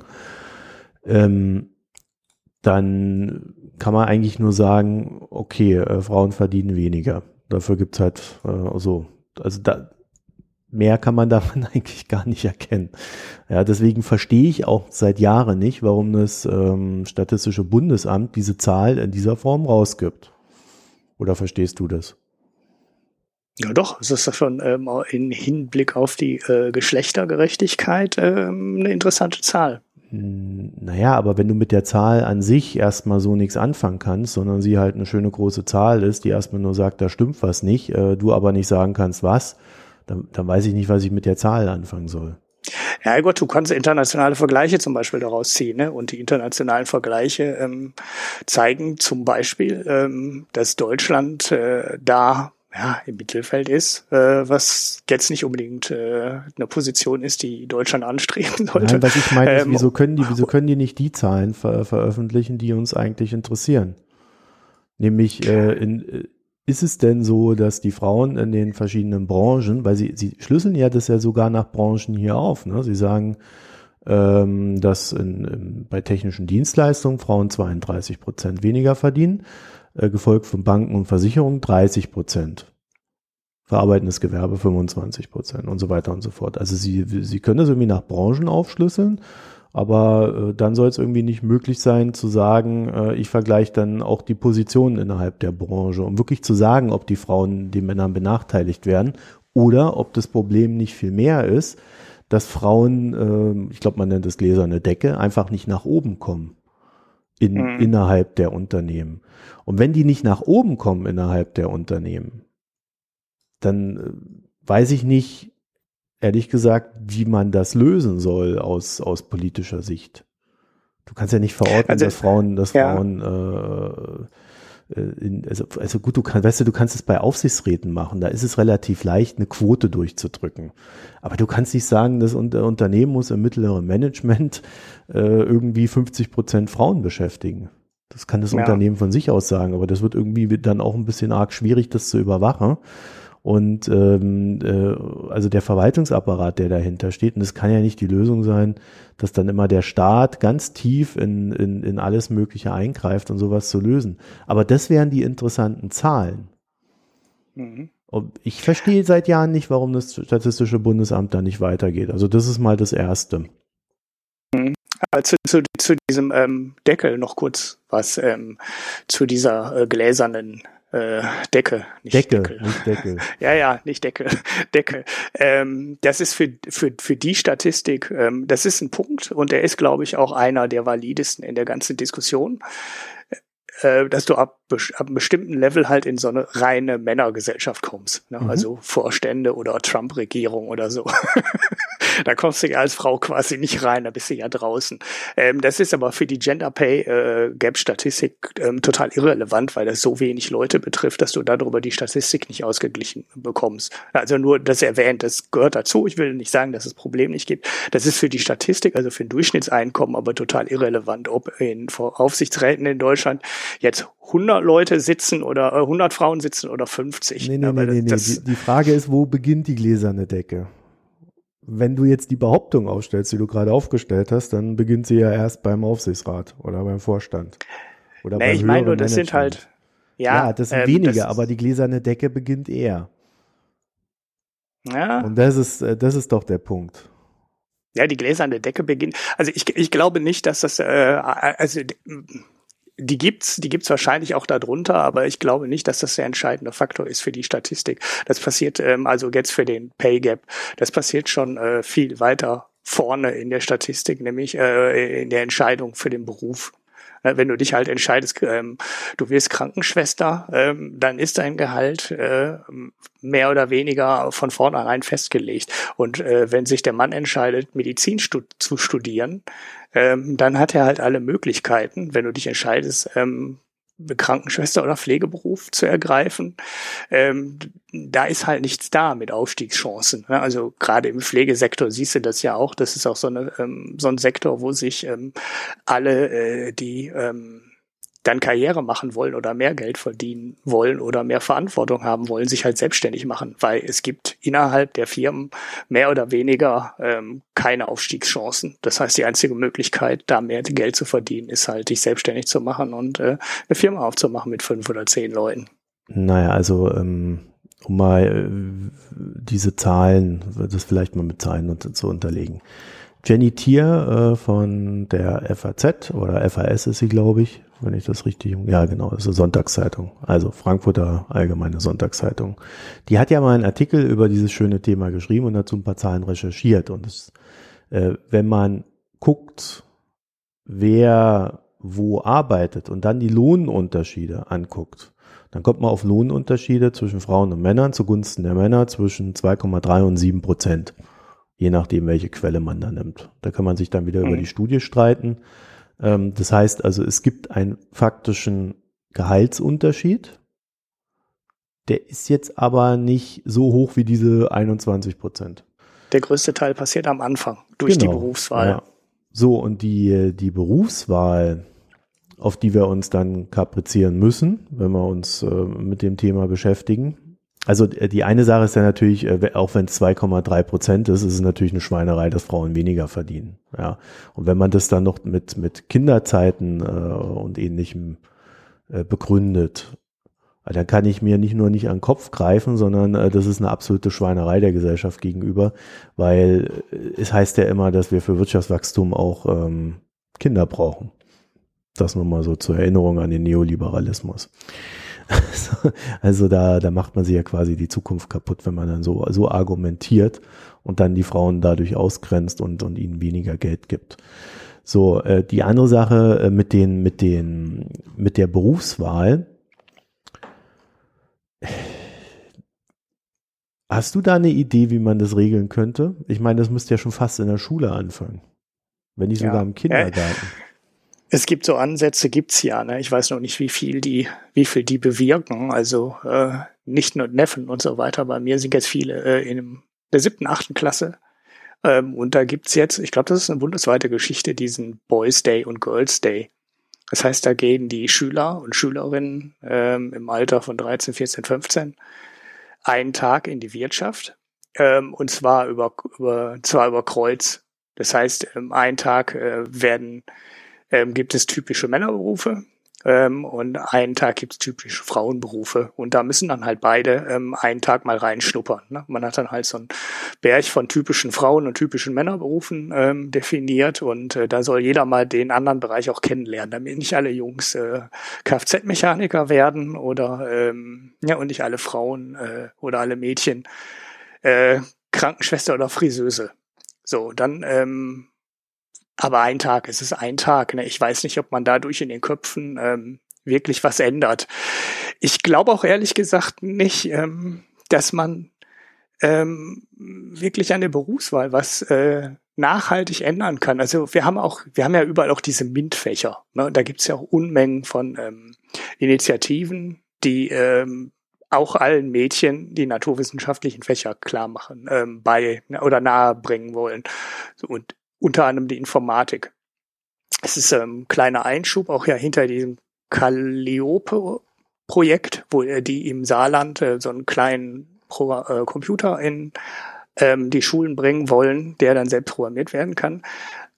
ähm, dann kann man eigentlich nur sagen, okay, äh, Frauen verdienen weniger. Dafür gibt's halt äh, so, also da, mehr kann man davon eigentlich gar nicht erkennen. Ja, deswegen verstehe ich auch seit Jahren nicht, warum das ähm, Statistische Bundesamt diese Zahl in dieser Form rausgibt. Oder verstehst du das? Ja, doch, es ist schon ähm, in Hinblick auf die äh, Geschlechtergerechtigkeit ähm, eine interessante Zahl. Hm, naja, aber wenn du mit der Zahl an sich erstmal so nichts anfangen kannst, sondern sie halt eine schöne große Zahl ist, die erstmal nur sagt, da stimmt was nicht, äh, du aber nicht sagen kannst, was, dann, dann weiß ich nicht, was ich mit der Zahl anfangen soll. Ja gut, du kannst internationale Vergleiche zum Beispiel daraus ziehen. Ne? Und die internationalen Vergleiche ähm, zeigen zum Beispiel, ähm, dass Deutschland äh, da ja, im Mittelfeld ist, äh, was jetzt nicht unbedingt äh, eine Position ist, die Deutschland anstreben sollte. Nein, was ich meine, ist, ähm, wieso können die, wieso können die nicht die Zahlen ver veröffentlichen, die uns eigentlich interessieren? Nämlich äh, in, äh, ist es denn so, dass die Frauen in den verschiedenen Branchen, weil sie, sie schlüsseln ja das ja sogar nach Branchen hier auf, ne? Sie sagen, ähm, dass in, in, bei technischen Dienstleistungen Frauen 32 Prozent weniger verdienen, äh, gefolgt von Banken und Versicherungen 30 Prozent. Verarbeitendes Gewerbe 25 Prozent und so weiter und so fort. Also sie, sie können das irgendwie nach Branchen aufschlüsseln aber äh, dann soll es irgendwie nicht möglich sein zu sagen, äh, ich vergleiche dann auch die Positionen innerhalb der Branche, um wirklich zu sagen, ob die Frauen den Männern benachteiligt werden oder ob das Problem nicht viel mehr ist, dass Frauen, äh, ich glaube, man nennt es gläserne Decke, einfach nicht nach oben kommen in, mhm. innerhalb der Unternehmen. Und wenn die nicht nach oben kommen innerhalb der Unternehmen, dann äh, weiß ich nicht, ehrlich gesagt, wie man das lösen soll aus, aus politischer Sicht. Du kannst ja nicht verorten, also, dass Frauen, dass ja. Frauen äh, äh, in, also, also gut, du kannst, weißt du, du kannst es bei Aufsichtsräten machen, da ist es relativ leicht, eine Quote durchzudrücken. Aber du kannst nicht sagen, das Unternehmen muss im mittleren Management äh, irgendwie 50 Prozent Frauen beschäftigen. Das kann das ja. Unternehmen von sich aus sagen, aber das wird irgendwie dann auch ein bisschen arg schwierig, das zu überwachen. Und ähm, äh, also der Verwaltungsapparat, der dahinter steht, und es kann ja nicht die Lösung sein, dass dann immer der Staat ganz tief in, in, in alles Mögliche eingreift und sowas zu lösen. Aber das wären die interessanten Zahlen. Mhm. Ich verstehe seit Jahren nicht, warum das Statistische Bundesamt da nicht weitergeht. Also das ist mal das Erste. Mhm. Also zu, zu diesem ähm, Deckel noch kurz was ähm, zu dieser äh, gläsernen äh, Decke, nicht Decke, Deckel. Nicht Deckel. ja, ja, nicht Deckel, Decke. Ähm, das ist für, für, für die Statistik, ähm, das ist ein Punkt und der ist, glaube ich, auch einer der validesten in der ganzen Diskussion äh, dass du ab, ab einem bestimmten Level halt in so eine reine Männergesellschaft kommst. Ne? Mhm. Also Vorstände oder Trump-Regierung oder so. da kommst du ja als Frau quasi nicht rein, da bist du ja draußen. Ähm, das ist aber für die Gender Pay äh, Gap Statistik ähm, total irrelevant, weil das so wenig Leute betrifft, dass du darüber die Statistik nicht ausgeglichen bekommst. Also nur das erwähnt, das gehört dazu. Ich will nicht sagen, dass es Problem nicht gibt. Das ist für die Statistik, also für ein Durchschnittseinkommen, aber total irrelevant, ob in Aufsichtsräten in Deutschland jetzt 100 Leute sitzen oder 100 äh, Frauen sitzen oder 50. Nee, nee, nee, nee, nee. Die, die Frage ist, wo beginnt die gläserne Decke? Wenn du jetzt die Behauptung aufstellst, die du gerade aufgestellt hast, dann beginnt sie ja erst beim Aufsichtsrat oder beim Vorstand. Oder nee, ich meine nur, das sind halt, ja, ja das sind ähm, weniger, das aber die gläserne Decke beginnt eher. Ja. Und das ist, äh, das ist doch der Punkt. Ja, die gläserne Decke beginnt. Also ich, ich glaube nicht, dass das, äh, also die gibt's, die gibt's wahrscheinlich auch darunter, aber ich glaube nicht, dass das der entscheidende Faktor ist für die Statistik. Das passiert ähm, also jetzt für den Pay Gap. Das passiert schon äh, viel weiter vorne in der Statistik, nämlich äh, in der Entscheidung für den Beruf. Ne, wenn du dich halt entscheidest, ähm, du wirst Krankenschwester, ähm, dann ist dein Gehalt äh, mehr oder weniger von vornherein festgelegt. Und äh, wenn sich der Mann entscheidet, Medizin stu zu studieren, ähm, dann hat er halt alle Möglichkeiten. Wenn du dich entscheidest, ähm, Krankenschwester oder Pflegeberuf zu ergreifen, ähm, da ist halt nichts da mit Aufstiegschancen. Ne? Also gerade im Pflegesektor siehst du das ja auch. Das ist auch so, eine, ähm, so ein Sektor, wo sich ähm, alle, äh, die ähm, dann Karriere machen wollen oder mehr Geld verdienen wollen oder mehr Verantwortung haben wollen, sich halt selbstständig machen, weil es gibt innerhalb der Firmen mehr oder weniger ähm, keine Aufstiegschancen. Das heißt, die einzige Möglichkeit, da mehr Geld zu verdienen, ist halt, dich selbstständig zu machen und äh, eine Firma aufzumachen mit fünf oder zehn Leuten. Naja, also ähm, um mal äh, diese Zahlen, das vielleicht mal mit Zahlen zu so unterlegen. Jenny Tier äh, von der FAZ oder FAS ist sie, glaube ich, wenn ich das richtig, ja genau, das ist eine Sonntagszeitung, also Frankfurter Allgemeine Sonntagszeitung. Die hat ja mal einen Artikel über dieses schöne Thema geschrieben und dazu ein paar Zahlen recherchiert. Und das, äh, wenn man guckt, wer wo arbeitet und dann die Lohnunterschiede anguckt, dann kommt man auf Lohnunterschiede zwischen Frauen und Männern zugunsten der Männer zwischen 2,3 und 7 Prozent, je nachdem, welche Quelle man da nimmt. Da kann man sich dann wieder mhm. über die Studie streiten. Ähm, das heißt also, es gibt einen faktischen Gehaltsunterschied. Der ist jetzt aber nicht so hoch wie diese 21 Prozent. Der größte Teil passiert am Anfang durch genau, die Berufswahl. Ja. So, und die, die Berufswahl, auf die wir uns dann kaprizieren müssen, wenn wir uns äh, mit dem Thema beschäftigen, also äh, die eine Sache ist ja natürlich, äh, auch wenn es 2,3 Prozent ist, ist es natürlich eine Schweinerei, dass Frauen weniger verdienen. Ja. Und wenn man das dann noch mit, mit Kinderzeiten äh, und ähnlichem äh, begründet, dann kann ich mir nicht nur nicht an den Kopf greifen, sondern äh, das ist eine absolute Schweinerei der Gesellschaft gegenüber, weil äh, es heißt ja immer, dass wir für Wirtschaftswachstum auch ähm, Kinder brauchen. Das nochmal so zur Erinnerung an den Neoliberalismus. Also, da, da macht man sich ja quasi die Zukunft kaputt, wenn man dann so, so argumentiert und dann die Frauen dadurch ausgrenzt und, und ihnen weniger Geld gibt. So, äh, die andere Sache äh, mit den, mit den, mit der Berufswahl. Hast du da eine Idee, wie man das regeln könnte? Ich meine, das müsste ja schon fast in der Schule anfangen. Wenn nicht sogar ja. im Kindergarten. Es gibt so Ansätze, gibt's ja. Ne? Ich weiß noch nicht, wie viel die, wie viel die bewirken. Also äh, nicht nur Neffen und so weiter. Bei mir sind jetzt viele äh, in der siebten, achten Klasse. Ähm, und da gibt's jetzt, ich glaube, das ist eine bundesweite Geschichte, diesen Boys Day und Girls Day. Das heißt, da gehen die Schüler und Schülerinnen ähm, im Alter von 13, 14, 15 einen Tag in die Wirtschaft ähm, und zwar über, über zwar über Kreuz. Das heißt, ähm, einen Tag äh, werden ähm, gibt es typische Männerberufe ähm, und einen Tag gibt es typische Frauenberufe. Und da müssen dann halt beide ähm, einen Tag mal reinschnuppern. Ne? Man hat dann halt so ein Berg von typischen Frauen und typischen Männerberufen ähm, definiert und äh, da soll jeder mal den anderen Bereich auch kennenlernen, damit nicht alle Jungs äh, Kfz-Mechaniker werden oder ähm, ja und nicht alle Frauen äh, oder alle Mädchen äh, Krankenschwester oder Friseuse. So, dann ähm, aber ein Tag, es ist ein Tag. Ne? Ich weiß nicht, ob man dadurch in den Köpfen ähm, wirklich was ändert. Ich glaube auch ehrlich gesagt nicht, ähm, dass man ähm, wirklich an der Berufswahl was äh, nachhaltig ändern kann. Also wir haben auch, wir haben ja überall auch diese MINT-Fächer. Ne? Da gibt's ja auch Unmengen von ähm, Initiativen, die ähm, auch allen Mädchen die naturwissenschaftlichen Fächer klar machen, ähm, bei oder nahe bringen wollen. Und unter anderem die Informatik. Es ist ein ähm, kleiner Einschub, auch ja hinter diesem Calliope-Projekt, wo äh, die im Saarland äh, so einen kleinen äh, Computer in ähm, die Schulen bringen wollen, der dann selbst programmiert werden kann.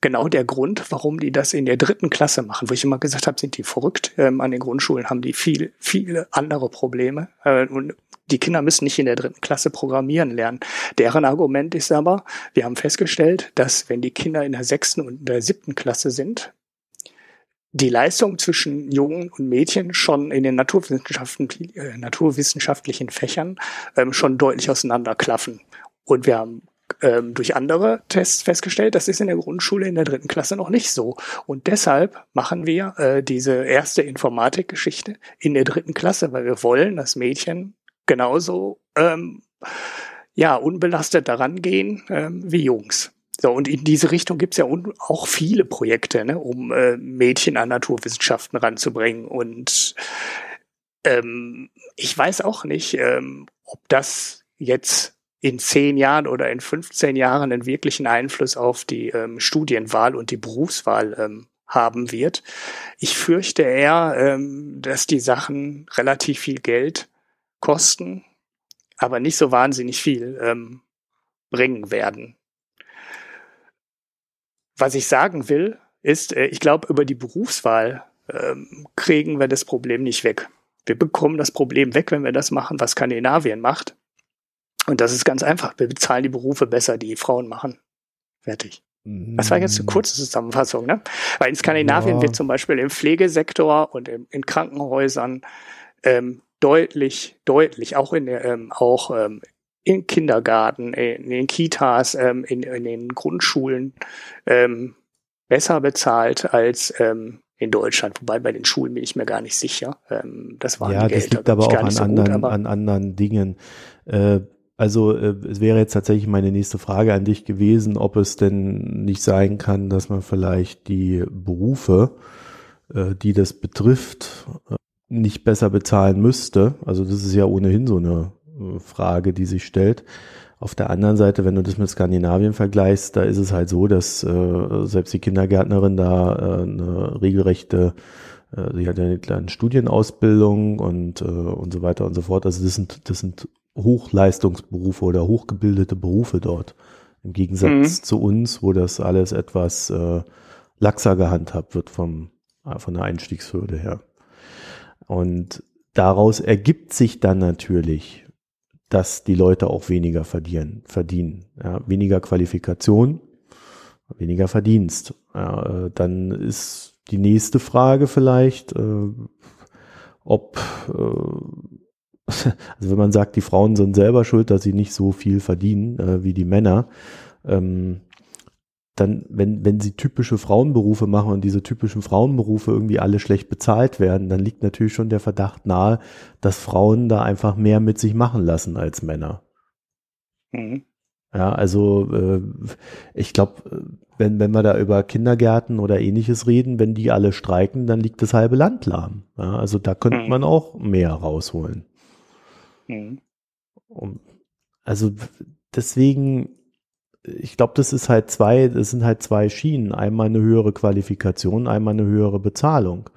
Genau der Grund, warum die das in der dritten Klasse machen, wo ich immer gesagt habe, sind die verrückt. Ähm, an den Grundschulen haben die viel, viele andere Probleme. Äh, und die Kinder müssen nicht in der dritten Klasse programmieren lernen. Deren Argument ist aber, wir haben festgestellt, dass wenn die Kinder in der sechsten und der siebten Klasse sind, die Leistung zwischen Jungen und Mädchen schon in den Naturwissenschaften, äh, naturwissenschaftlichen Fächern ähm, schon deutlich auseinanderklaffen. Und wir haben ähm, durch andere Tests festgestellt, das ist in der Grundschule in der dritten Klasse noch nicht so. Und deshalb machen wir äh, diese erste Informatikgeschichte in der dritten Klasse, weil wir wollen, dass Mädchen genauso ähm, ja unbelastet daran gehen ähm, wie Jungs. So, und in diese Richtung gibt's ja auch viele Projekte, ne, um äh, Mädchen an Naturwissenschaften ranzubringen. Und ähm, ich weiß auch nicht, ähm, ob das jetzt in zehn Jahren oder in 15 Jahren einen wirklichen Einfluss auf die ähm, Studienwahl und die Berufswahl ähm, haben wird. Ich fürchte eher, ähm, dass die Sachen relativ viel Geld kosten, aber nicht so wahnsinnig viel ähm, bringen werden. Was ich sagen will, ist, äh, ich glaube, über die Berufswahl ähm, kriegen wir das Problem nicht weg. Wir bekommen das Problem weg, wenn wir das machen, was Skandinavien macht. Und das ist ganz einfach. Wir bezahlen die Berufe besser, die Frauen machen. Fertig. Das war jetzt eine kurze Zusammenfassung, ne? Weil in Skandinavien ja. wird zum Beispiel im Pflegesektor und im, in Krankenhäusern ähm, deutlich, deutlich, auch in der, ähm, auch ähm, im Kindergarten, in den Kitas, ähm, in, in den Grundschulen ähm, besser bezahlt als ähm, in Deutschland. Wobei bei den Schulen bin ich mir gar nicht sicher. Ähm, das waren ja, das liegt aber auch an, so anderen, gut, an anderen Dingen. Äh, also äh, es wäre jetzt tatsächlich meine nächste Frage an dich gewesen, ob es denn nicht sein kann, dass man vielleicht die Berufe, äh, die das betrifft, äh, nicht besser bezahlen müsste. Also das ist ja ohnehin so eine äh, Frage, die sich stellt. Auf der anderen Seite, wenn du das mit Skandinavien vergleichst, da ist es halt so, dass äh, selbst die Kindergärtnerin da äh, eine regelrechte, äh, sie hat ja eine kleine Studienausbildung und, äh, und so weiter und so fort. Also das sind, das sind Hochleistungsberufe oder hochgebildete Berufe dort. Im Gegensatz mhm. zu uns, wo das alles etwas äh, laxer gehandhabt wird vom, äh, von der Einstiegshürde her. Und daraus ergibt sich dann natürlich, dass die Leute auch weniger verdienen, verdienen. Ja, weniger Qualifikation, weniger Verdienst. Ja, äh, dann ist die nächste Frage vielleicht, äh, ob, äh, also wenn man sagt, die Frauen sind selber schuld, dass sie nicht so viel verdienen äh, wie die Männer, ähm, dann, wenn, wenn sie typische Frauenberufe machen und diese typischen Frauenberufe irgendwie alle schlecht bezahlt werden, dann liegt natürlich schon der Verdacht nahe, dass Frauen da einfach mehr mit sich machen lassen als Männer. Mhm. Ja, also äh, ich glaube, wenn, wenn wir da über Kindergärten oder ähnliches reden, wenn die alle streiken, dann liegt das halbe Land lahm. Ja, also da könnte mhm. man auch mehr rausholen. Mhm. Also deswegen ich glaube, das ist halt zwei, das sind halt zwei Schienen. Einmal eine höhere Qualifikation, einmal eine höhere Bezahlung.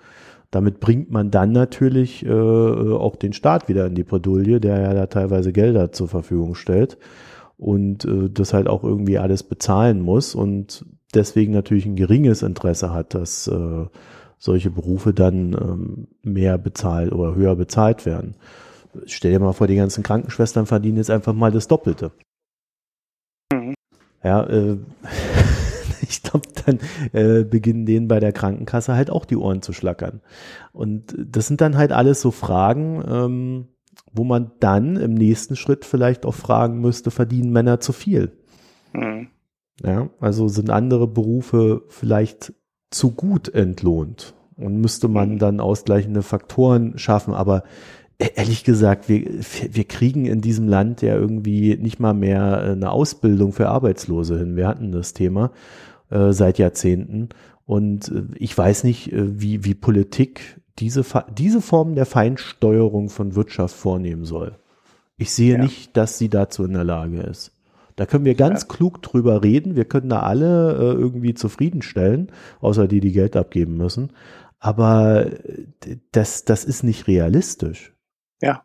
Damit bringt man dann natürlich äh, auch den Staat wieder in die Bredouille, der ja da teilweise Gelder zur Verfügung stellt und äh, das halt auch irgendwie alles bezahlen muss und deswegen natürlich ein geringes Interesse hat, dass äh, solche Berufe dann ähm, mehr bezahlt oder höher bezahlt werden. Stell dir mal vor, die ganzen Krankenschwestern verdienen jetzt einfach mal das Doppelte. Mhm. Ja, äh, ich glaube, dann äh, beginnen denen bei der Krankenkasse halt auch die Ohren zu schlackern. Und das sind dann halt alles so Fragen, ähm, wo man dann im nächsten Schritt vielleicht auch fragen müsste, verdienen Männer zu viel? Mhm. Ja, also sind andere Berufe vielleicht zu gut entlohnt und müsste man mhm. dann ausgleichende Faktoren schaffen, aber ehrlich gesagt, wir, wir kriegen in diesem Land ja irgendwie nicht mal mehr eine Ausbildung für Arbeitslose hin. Wir hatten das Thema äh, seit Jahrzehnten. Und äh, ich weiß nicht, äh, wie, wie Politik diese, diese Form der Feinsteuerung von Wirtschaft vornehmen soll. Ich sehe ja. nicht, dass sie dazu in der Lage ist. Da können wir ganz ja. klug drüber reden. Wir können da alle äh, irgendwie zufriedenstellen, außer die, die Geld abgeben müssen. Aber das, das ist nicht realistisch. Ja.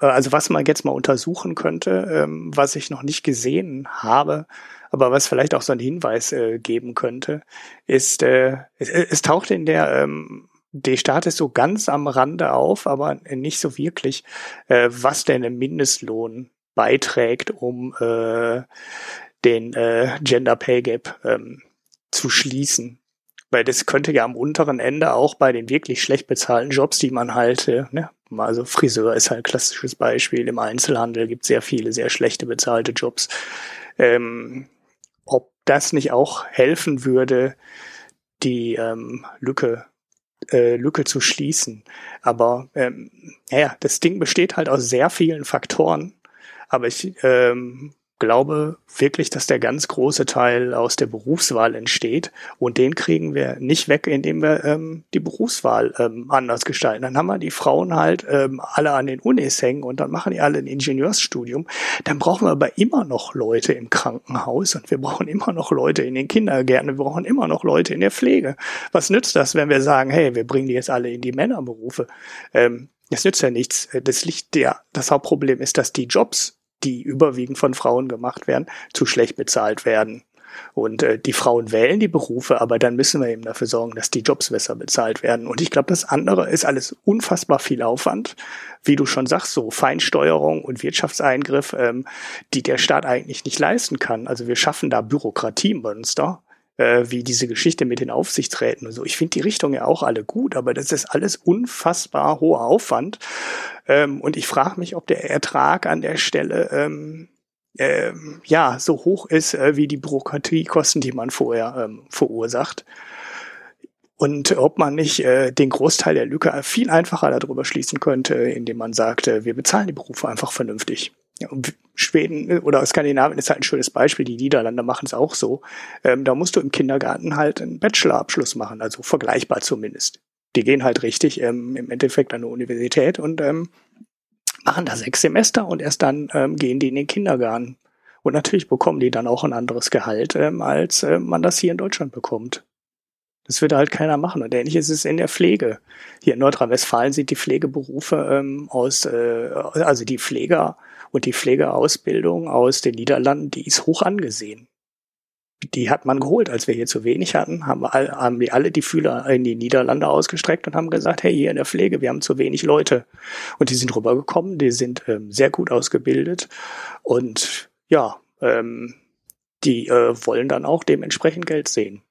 Also was man jetzt mal untersuchen könnte, ähm, was ich noch nicht gesehen habe, aber was vielleicht auch so einen Hinweis äh, geben könnte, ist, äh, es, es taucht in der ähm, D-Staat ist so ganz am Rande auf, aber nicht so wirklich, äh, was denn im Mindestlohn beiträgt, um äh, den äh, Gender Pay Gap ähm, zu schließen. Weil das könnte ja am unteren Ende auch bei den wirklich schlecht bezahlten Jobs, die man halt, äh, ne, also Friseur ist halt ein klassisches Beispiel, im Einzelhandel gibt es sehr viele sehr schlechte bezahlte Jobs. Ähm, ob das nicht auch helfen würde, die ähm, Lücke äh, Lücke zu schließen. Aber ähm, ja, das Ding besteht halt aus sehr vielen Faktoren. Aber ich ähm, glaube wirklich, dass der ganz große Teil aus der Berufswahl entsteht und den kriegen wir nicht weg, indem wir ähm, die Berufswahl ähm, anders gestalten. Dann haben wir die Frauen halt ähm, alle an den Unis hängen und dann machen die alle ein Ingenieursstudium. Dann brauchen wir aber immer noch Leute im Krankenhaus und wir brauchen immer noch Leute in den Kindergärten, wir brauchen immer noch Leute in der Pflege. Was nützt das, wenn wir sagen, hey, wir bringen die jetzt alle in die Männerberufe? Ähm, das nützt ja nichts. Das liegt der, das Hauptproblem ist, dass die Jobs die überwiegend von Frauen gemacht werden, zu schlecht bezahlt werden. Und äh, die Frauen wählen die Berufe, aber dann müssen wir eben dafür sorgen, dass die Jobs besser bezahlt werden. Und ich glaube, das andere ist alles unfassbar viel Aufwand. Wie du schon sagst, so Feinsteuerung und Wirtschaftseingriff, ähm, die der Staat eigentlich nicht leisten kann. Also wir schaffen da Bürokratiemonster, äh, wie diese Geschichte mit den Aufsichtsräten und so. Ich finde die Richtung ja auch alle gut, aber das ist alles unfassbar hoher Aufwand. Ähm, und ich frage mich, ob der Ertrag an der Stelle ähm, ähm, ja so hoch ist äh, wie die Bürokratiekosten, die man vorher ähm, verursacht. Und ob man nicht äh, den Großteil der Lücke viel einfacher darüber schließen könnte, indem man sagt, äh, wir bezahlen die Berufe einfach vernünftig. Ja, Schweden oder Skandinavien ist halt ein schönes Beispiel. Die Niederlande machen es auch so. Ähm, da musst du im Kindergarten halt einen Bachelorabschluss machen, also vergleichbar zumindest. Die gehen halt richtig ähm, im Endeffekt an eine Universität und ähm, machen da sechs Semester und erst dann ähm, gehen die in den Kindergarten. Und natürlich bekommen die dann auch ein anderes Gehalt, ähm, als äh, man das hier in Deutschland bekommt. Das wird halt keiner machen. Und ähnlich ist es in der Pflege. Hier in Nordrhein-Westfalen sind die Pflegeberufe ähm, aus, äh, also die Pfleger und die Pflegeausbildung aus den Niederlanden, die ist hoch angesehen. Die hat man geholt, als wir hier zu wenig hatten, haben wir, alle, haben wir alle die Fühler in die Niederlande ausgestreckt und haben gesagt, hey, hier in der Pflege, wir haben zu wenig Leute. Und die sind rübergekommen, die sind ähm, sehr gut ausgebildet und ja, ähm, die äh, wollen dann auch dementsprechend Geld sehen.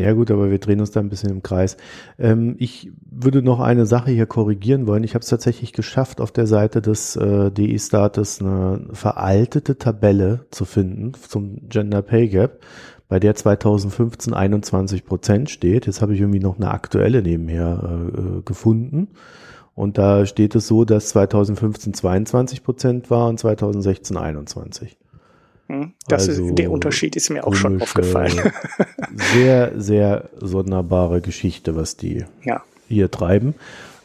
Ja gut, aber wir drehen uns da ein bisschen im Kreis. Ähm, ich würde noch eine Sache hier korrigieren wollen. Ich habe es tatsächlich geschafft, auf der Seite des äh, DI-Status eine veraltete Tabelle zu finden zum Gender Pay Gap, bei der 2015 21 Prozent steht. Jetzt habe ich irgendwie noch eine aktuelle nebenher äh, äh gefunden. Und da steht es so, dass 2015 22 Prozent war und 2016 21. Hm? Das also ist, der Unterschied ist mir auch schon aufgefallen. sehr, sehr sonderbare Geschichte, was die ja. hier treiben.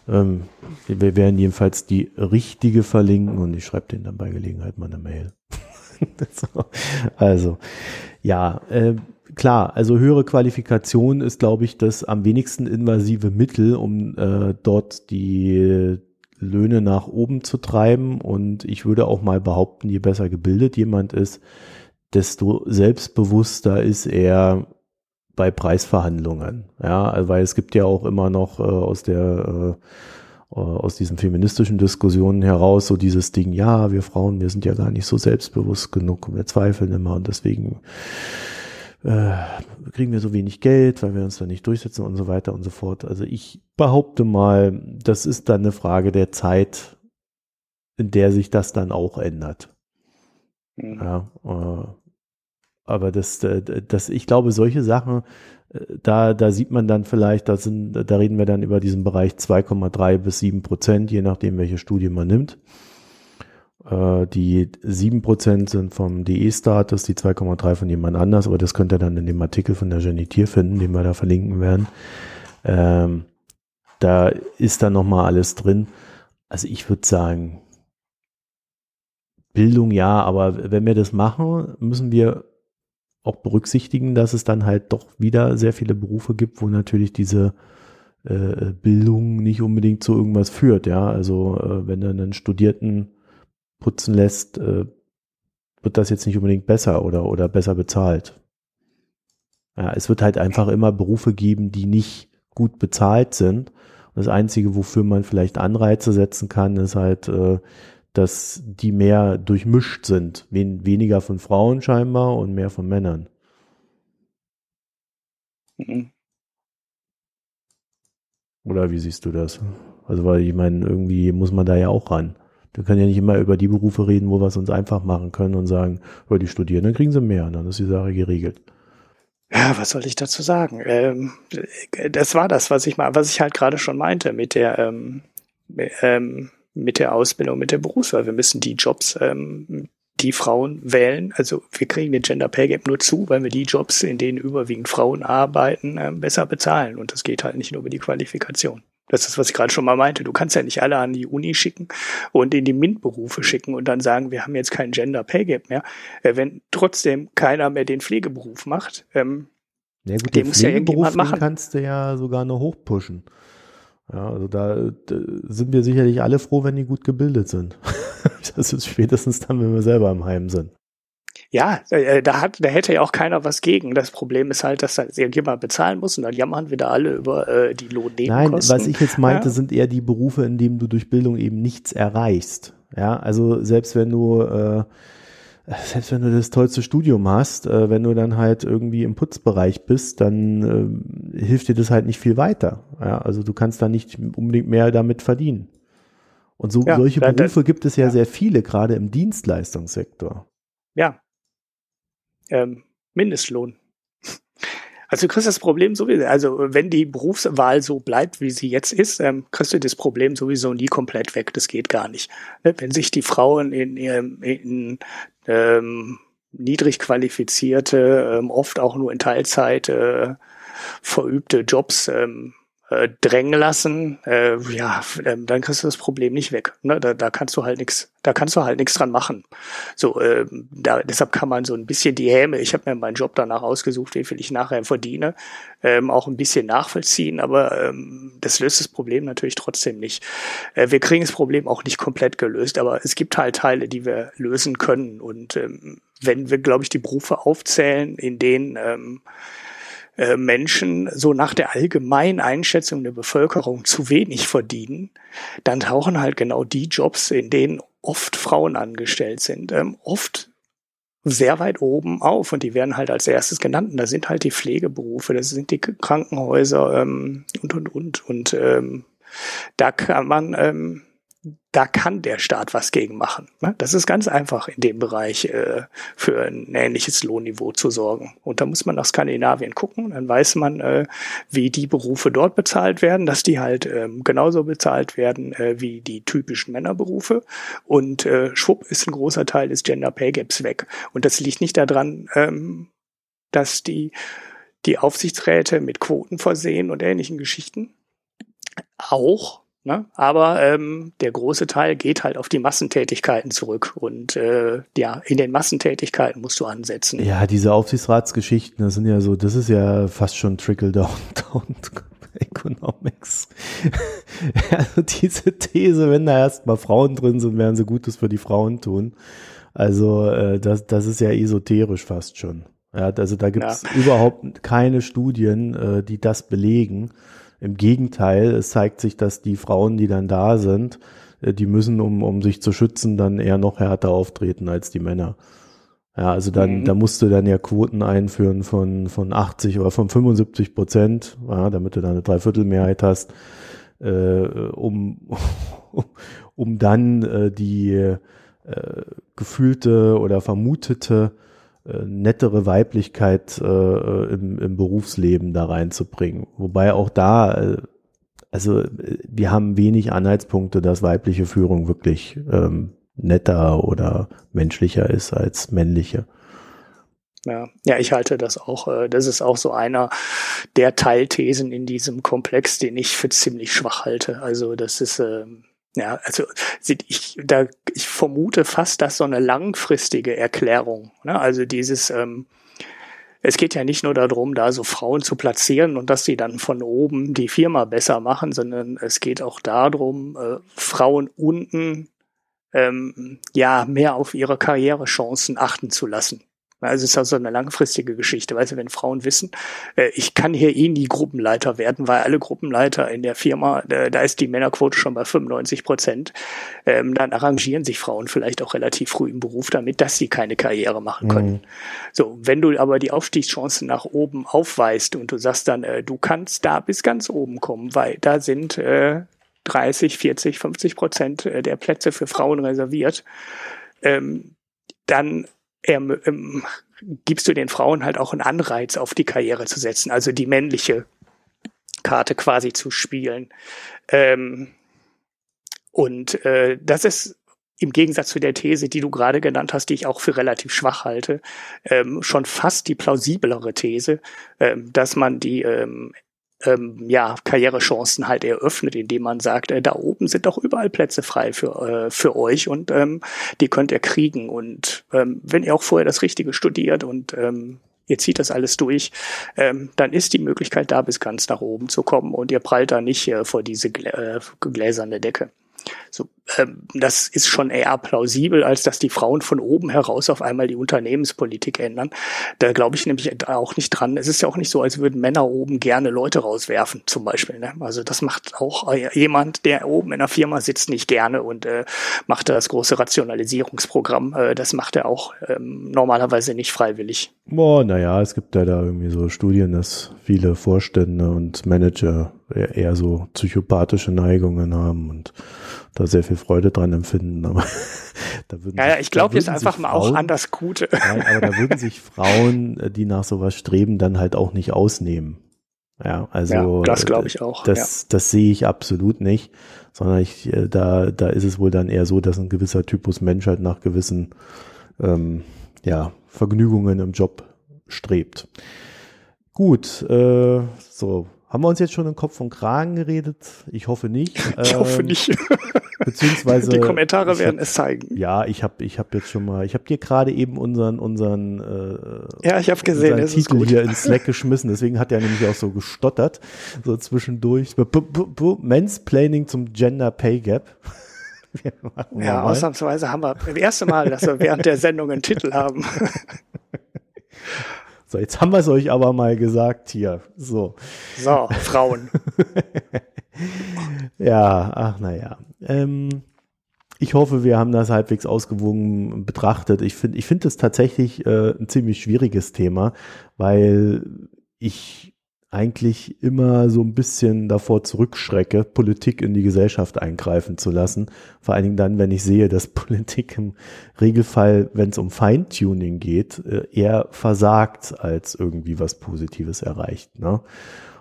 Ähm, wir werden jedenfalls die richtige verlinken und ich schreibe denen dann bei Gelegenheit mal eine Mail. also, ja, äh, klar, also höhere Qualifikation ist, glaube ich, das am wenigsten invasive Mittel, um äh, dort die Löhne nach oben zu treiben. Und ich würde auch mal behaupten, je besser gebildet jemand ist, desto selbstbewusster ist er bei Preisverhandlungen. Ja, weil es gibt ja auch immer noch äh, aus der äh, aus diesen feministischen Diskussionen heraus so dieses Ding, ja, wir Frauen, wir sind ja gar nicht so selbstbewusst genug und wir zweifeln immer und deswegen äh, kriegen wir so wenig Geld, weil wir uns da nicht durchsetzen und so weiter und so fort. Also ich behaupte mal, das ist dann eine Frage der Zeit, in der sich das dann auch ändert. Mhm. Ja, äh, aber das, äh, das, ich glaube, solche Sachen, äh, da, da sieht man dann vielleicht, da sind, da reden wir dann über diesen Bereich 2,3 bis 7 Prozent, je nachdem, welche Studie man nimmt. Äh, die 7% sind vom DE-Status, die 2,3 von jemand anders, aber das könnt ihr dann in dem Artikel von der Genitier finden, den wir da verlinken werden. Ähm, da ist dann nochmal alles drin. Also ich würde sagen, Bildung ja, aber wenn wir das machen, müssen wir auch berücksichtigen, dass es dann halt doch wieder sehr viele Berufe gibt, wo natürlich diese äh, Bildung nicht unbedingt zu irgendwas führt. Ja, also äh, wenn du einen Studierten putzen lässt, äh, wird das jetzt nicht unbedingt besser oder, oder besser bezahlt. Ja, es wird halt einfach immer Berufe geben, die nicht gut bezahlt sind. Und das Einzige, wofür man vielleicht Anreize setzen kann, ist halt, äh, dass die mehr durchmischt sind. Wen, weniger von Frauen scheinbar und mehr von Männern. Mhm. Oder wie siehst du das? Also, weil ich meine, irgendwie muss man da ja auch ran. Wir können ja nicht immer über die Berufe reden, wo wir es uns einfach machen können und sagen, über die studieren, dann kriegen sie mehr, dann ist die Sache geregelt. Ja, was soll ich dazu sagen? Ähm, das war das, was ich mal, was ich halt gerade schon meinte mit der ähm, ähm, mit der Ausbildung, mit der Berufswahl. Wir müssen die Jobs, ähm, die Frauen wählen. Also wir kriegen den Gender Pay Gap nur zu, weil wir die Jobs, in denen überwiegend Frauen arbeiten, ähm, besser bezahlen. Und das geht halt nicht nur über die Qualifikation. Das ist, was ich gerade schon mal meinte. Du kannst ja nicht alle an die Uni schicken und in die MINT-Berufe schicken und dann sagen, wir haben jetzt kein Gender Pay Gap mehr. Äh, wenn trotzdem keiner mehr den Pflegeberuf macht, ähm, ja, gut, den muss ja machen. kannst du ja sogar noch hochpushen. Ja, also da, da, sind wir sicherlich alle froh, wenn die gut gebildet sind. das ist spätestens dann, wenn wir selber im Heim sind. Ja, äh, da hat, da hätte ja auch keiner was gegen. Das Problem ist halt, dass da irgendjemand bezahlen muss und dann jammern wir da alle über äh, die Lohnnebenkosten. Nein, was ich jetzt meinte, ja. sind eher die Berufe, in denen du durch Bildung eben nichts erreichst. Ja, also selbst wenn du äh, selbst wenn du das tollste Studium hast, äh, wenn du dann halt irgendwie im Putzbereich bist, dann äh, hilft dir das halt nicht viel weiter. Ja, also du kannst da nicht unbedingt mehr damit verdienen. Und so ja, solche Berufe gibt es ja, ja, sehr viele, gerade im Dienstleistungssektor. Ja, ähm, Mindestlohn. Also du kriegst das Problem sowieso, also wenn die Berufswahl so bleibt, wie sie jetzt ist, ähm, kriegst du das Problem sowieso nie komplett weg. Das geht gar nicht. Ne, wenn sich die Frauen in, in, in ähm, niedrig qualifizierte, ähm, oft auch nur in Teilzeit äh, verübte Jobs ähm, äh, drängen lassen, äh, ja, äh, dann kriegst du das Problem nicht weg. Ne? Da, da kannst du halt nichts, da kannst du halt nichts dran machen. So, äh, da, deshalb kann man so ein bisschen die Häme, ich habe mir meinen Job danach ausgesucht, wie viel ich nachher verdiene, ähm, auch ein bisschen nachvollziehen, aber ähm, das löst das Problem natürlich trotzdem nicht. Äh, wir kriegen das Problem auch nicht komplett gelöst, aber es gibt halt Teile, die wir lösen können. Und ähm, wenn wir, glaube ich, die Berufe aufzählen, in denen ähm, äh, Menschen so nach der allgemeinen Einschätzung der Bevölkerung zu wenig verdienen, dann tauchen halt genau die Jobs, in denen oft Frauen angestellt sind, ähm, oft sehr weit oben auf und die werden halt als erstes genannt. Und da sind halt die Pflegeberufe, das sind die Krankenhäuser ähm, und und und und ähm, da kann man ähm, da kann der Staat was gegen machen. Ne? Das ist ganz einfach in dem Bereich äh, für ein ähnliches Lohnniveau zu sorgen. Und da muss man nach Skandinavien gucken, dann weiß man, äh, wie die Berufe dort bezahlt werden, dass die halt ähm, genauso bezahlt werden äh, wie die typischen Männerberufe. Und schwupp ist ein großer Teil des Gender Pay Gaps weg. Und das liegt nicht daran, ähm, dass die die Aufsichtsräte mit Quoten versehen und ähnlichen Geschichten auch Ne? Aber ähm, der große Teil geht halt auf die Massentätigkeiten zurück. Und äh, ja, in den Massentätigkeiten musst du ansetzen. Ja, diese Aufsichtsratsgeschichten, das sind ja so, das ist ja fast schon Trickle-Down Economics. also diese These, wenn da erstmal Frauen drin sind, werden sie Gutes für die Frauen tun. Also äh, das, das ist ja esoterisch fast schon. Ja, also da gibt es ja. überhaupt keine Studien, äh, die das belegen. Im Gegenteil, es zeigt sich, dass die Frauen, die dann da sind, äh, die müssen, um, um sich zu schützen, dann eher noch härter auftreten als die Männer. Ja, also dann, mhm. da musst du dann ja Quoten einführen von, von 80 oder von 75 Prozent, ja, damit du da eine Dreiviertelmehrheit hast, äh, um, um dann äh, die äh, gefühlte oder vermutete nettere Weiblichkeit äh, äh, im, im Berufsleben da reinzubringen. Wobei auch da, äh, also wir haben wenig Anhaltspunkte, dass weibliche Führung wirklich ähm, netter oder menschlicher ist als männliche. Ja, ja, ich halte das auch. Äh, das ist auch so einer der Teilthesen in diesem Komplex, den ich für ziemlich schwach halte. Also das ist ähm, ja, also ich, da, ich vermute fast, dass so eine langfristige Erklärung, ne, also dieses, ähm, es geht ja nicht nur darum, da so Frauen zu platzieren und dass sie dann von oben die Firma besser machen, sondern es geht auch darum, äh, Frauen unten ähm, ja mehr auf ihre Karrierechancen achten zu lassen. Also es ist also eine langfristige Geschichte. Weißt du, wenn Frauen wissen, äh, ich kann hier eh nie Gruppenleiter werden, weil alle Gruppenleiter in der Firma, äh, da ist die Männerquote schon bei 95 Prozent, ähm, dann arrangieren sich Frauen vielleicht auch relativ früh im Beruf damit, dass sie keine Karriere machen können. Mhm. So, wenn du aber die Aufstiegschancen nach oben aufweist und du sagst dann, äh, du kannst da bis ganz oben kommen, weil da sind äh, 30, 40, 50 Prozent äh, der Plätze für Frauen reserviert, ähm, dann ähm, ähm, gibst du den Frauen halt auch einen Anreiz, auf die Karriere zu setzen, also die männliche Karte quasi zu spielen. Ähm, und äh, das ist im Gegensatz zu der These, die du gerade genannt hast, die ich auch für relativ schwach halte, ähm, schon fast die plausiblere These, ähm, dass man die ähm, ähm, ja, Karrierechancen halt eröffnet, indem man sagt, äh, da oben sind doch überall Plätze frei für, äh, für euch und ähm, die könnt ihr kriegen. Und ähm, wenn ihr auch vorher das Richtige studiert und ähm, ihr zieht das alles durch, ähm, dann ist die Möglichkeit da, bis ganz nach oben zu kommen und ihr prallt da nicht äh, vor diese glä äh, gläserne Decke. So, ähm, das ist schon eher plausibel, als dass die Frauen von oben heraus auf einmal die Unternehmenspolitik ändern. Da glaube ich nämlich auch nicht dran. Es ist ja auch nicht so, als würden Männer oben gerne Leute rauswerfen, zum Beispiel. Ne? Also das macht auch jemand, der oben in der Firma sitzt, nicht gerne und äh, macht das große Rationalisierungsprogramm. Äh, das macht er auch ähm, normalerweise nicht freiwillig. Boah, naja, es gibt ja da irgendwie so Studien, dass viele Vorstände und Manager eher so psychopathische Neigungen haben und da sehr viel Freude dran empfinden. Aber da würden ja, ja, ich glaube jetzt einfach mal Frauen, auch an das Gute. Nein, aber da würden sich Frauen, äh, die nach sowas streben, dann halt auch nicht ausnehmen. Ja, also ja, das glaube ich auch. Das, ja. das sehe ich absolut nicht, sondern ich, äh, da, da ist es wohl dann eher so, dass ein gewisser Typus Mensch halt nach gewissen ähm, ja, Vergnügungen im Job strebt. Gut, äh, so haben wir uns jetzt schon im Kopf und Kragen geredet? Ich hoffe nicht. Ich ähm, hoffe nicht. Beziehungsweise die Kommentare werden hab, es zeigen. Ja, ich habe ich hab jetzt schon mal, ich habe dir gerade eben unseren unseren äh, ja, ich habe gesehen, unseren Titel hier ins Slack geschmissen. Deswegen hat er nämlich auch so gestottert so zwischendurch. Mansplaining zum Gender Pay Gap. Ja, ausnahmsweise haben wir das erste Mal, dass wir während der Sendung einen Titel haben. So, jetzt haben wir es euch aber mal gesagt hier. So. So, Frauen. ja, ach naja. Ähm, ich hoffe, wir haben das halbwegs ausgewogen betrachtet. Ich finde, ich finde es tatsächlich äh, ein ziemlich schwieriges Thema, weil ich eigentlich immer so ein bisschen davor zurückschrecke, Politik in die Gesellschaft eingreifen zu lassen. Vor allen Dingen dann, wenn ich sehe, dass Politik im Regelfall, wenn es um Feintuning geht, äh, eher versagt, als irgendwie was Positives erreicht. Ne?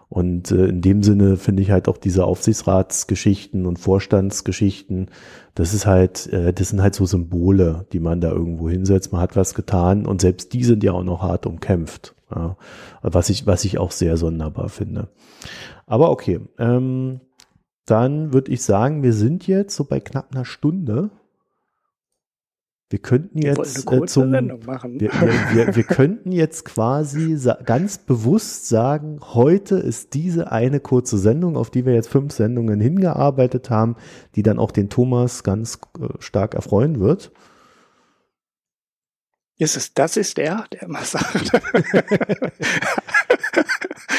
Und äh, in dem Sinne finde ich halt auch diese Aufsichtsratsgeschichten und Vorstandsgeschichten, das ist halt, äh, das sind halt so Symbole, die man da irgendwo hinsetzt. Man hat was getan und selbst die sind ja auch noch hart umkämpft. Ja, was ich, was ich auch sehr sonderbar finde. Aber okay, ähm, dann würde ich sagen, wir sind jetzt so bei knapp einer Stunde. Wir könnten jetzt äh, zum, wir, wir, wir, wir, könnten jetzt quasi ganz bewusst sagen, heute ist diese eine kurze Sendung, auf die wir jetzt fünf Sendungen hingearbeitet haben, die dann auch den Thomas ganz äh, stark erfreuen wird. Ist es, das ist der, der immer sagt.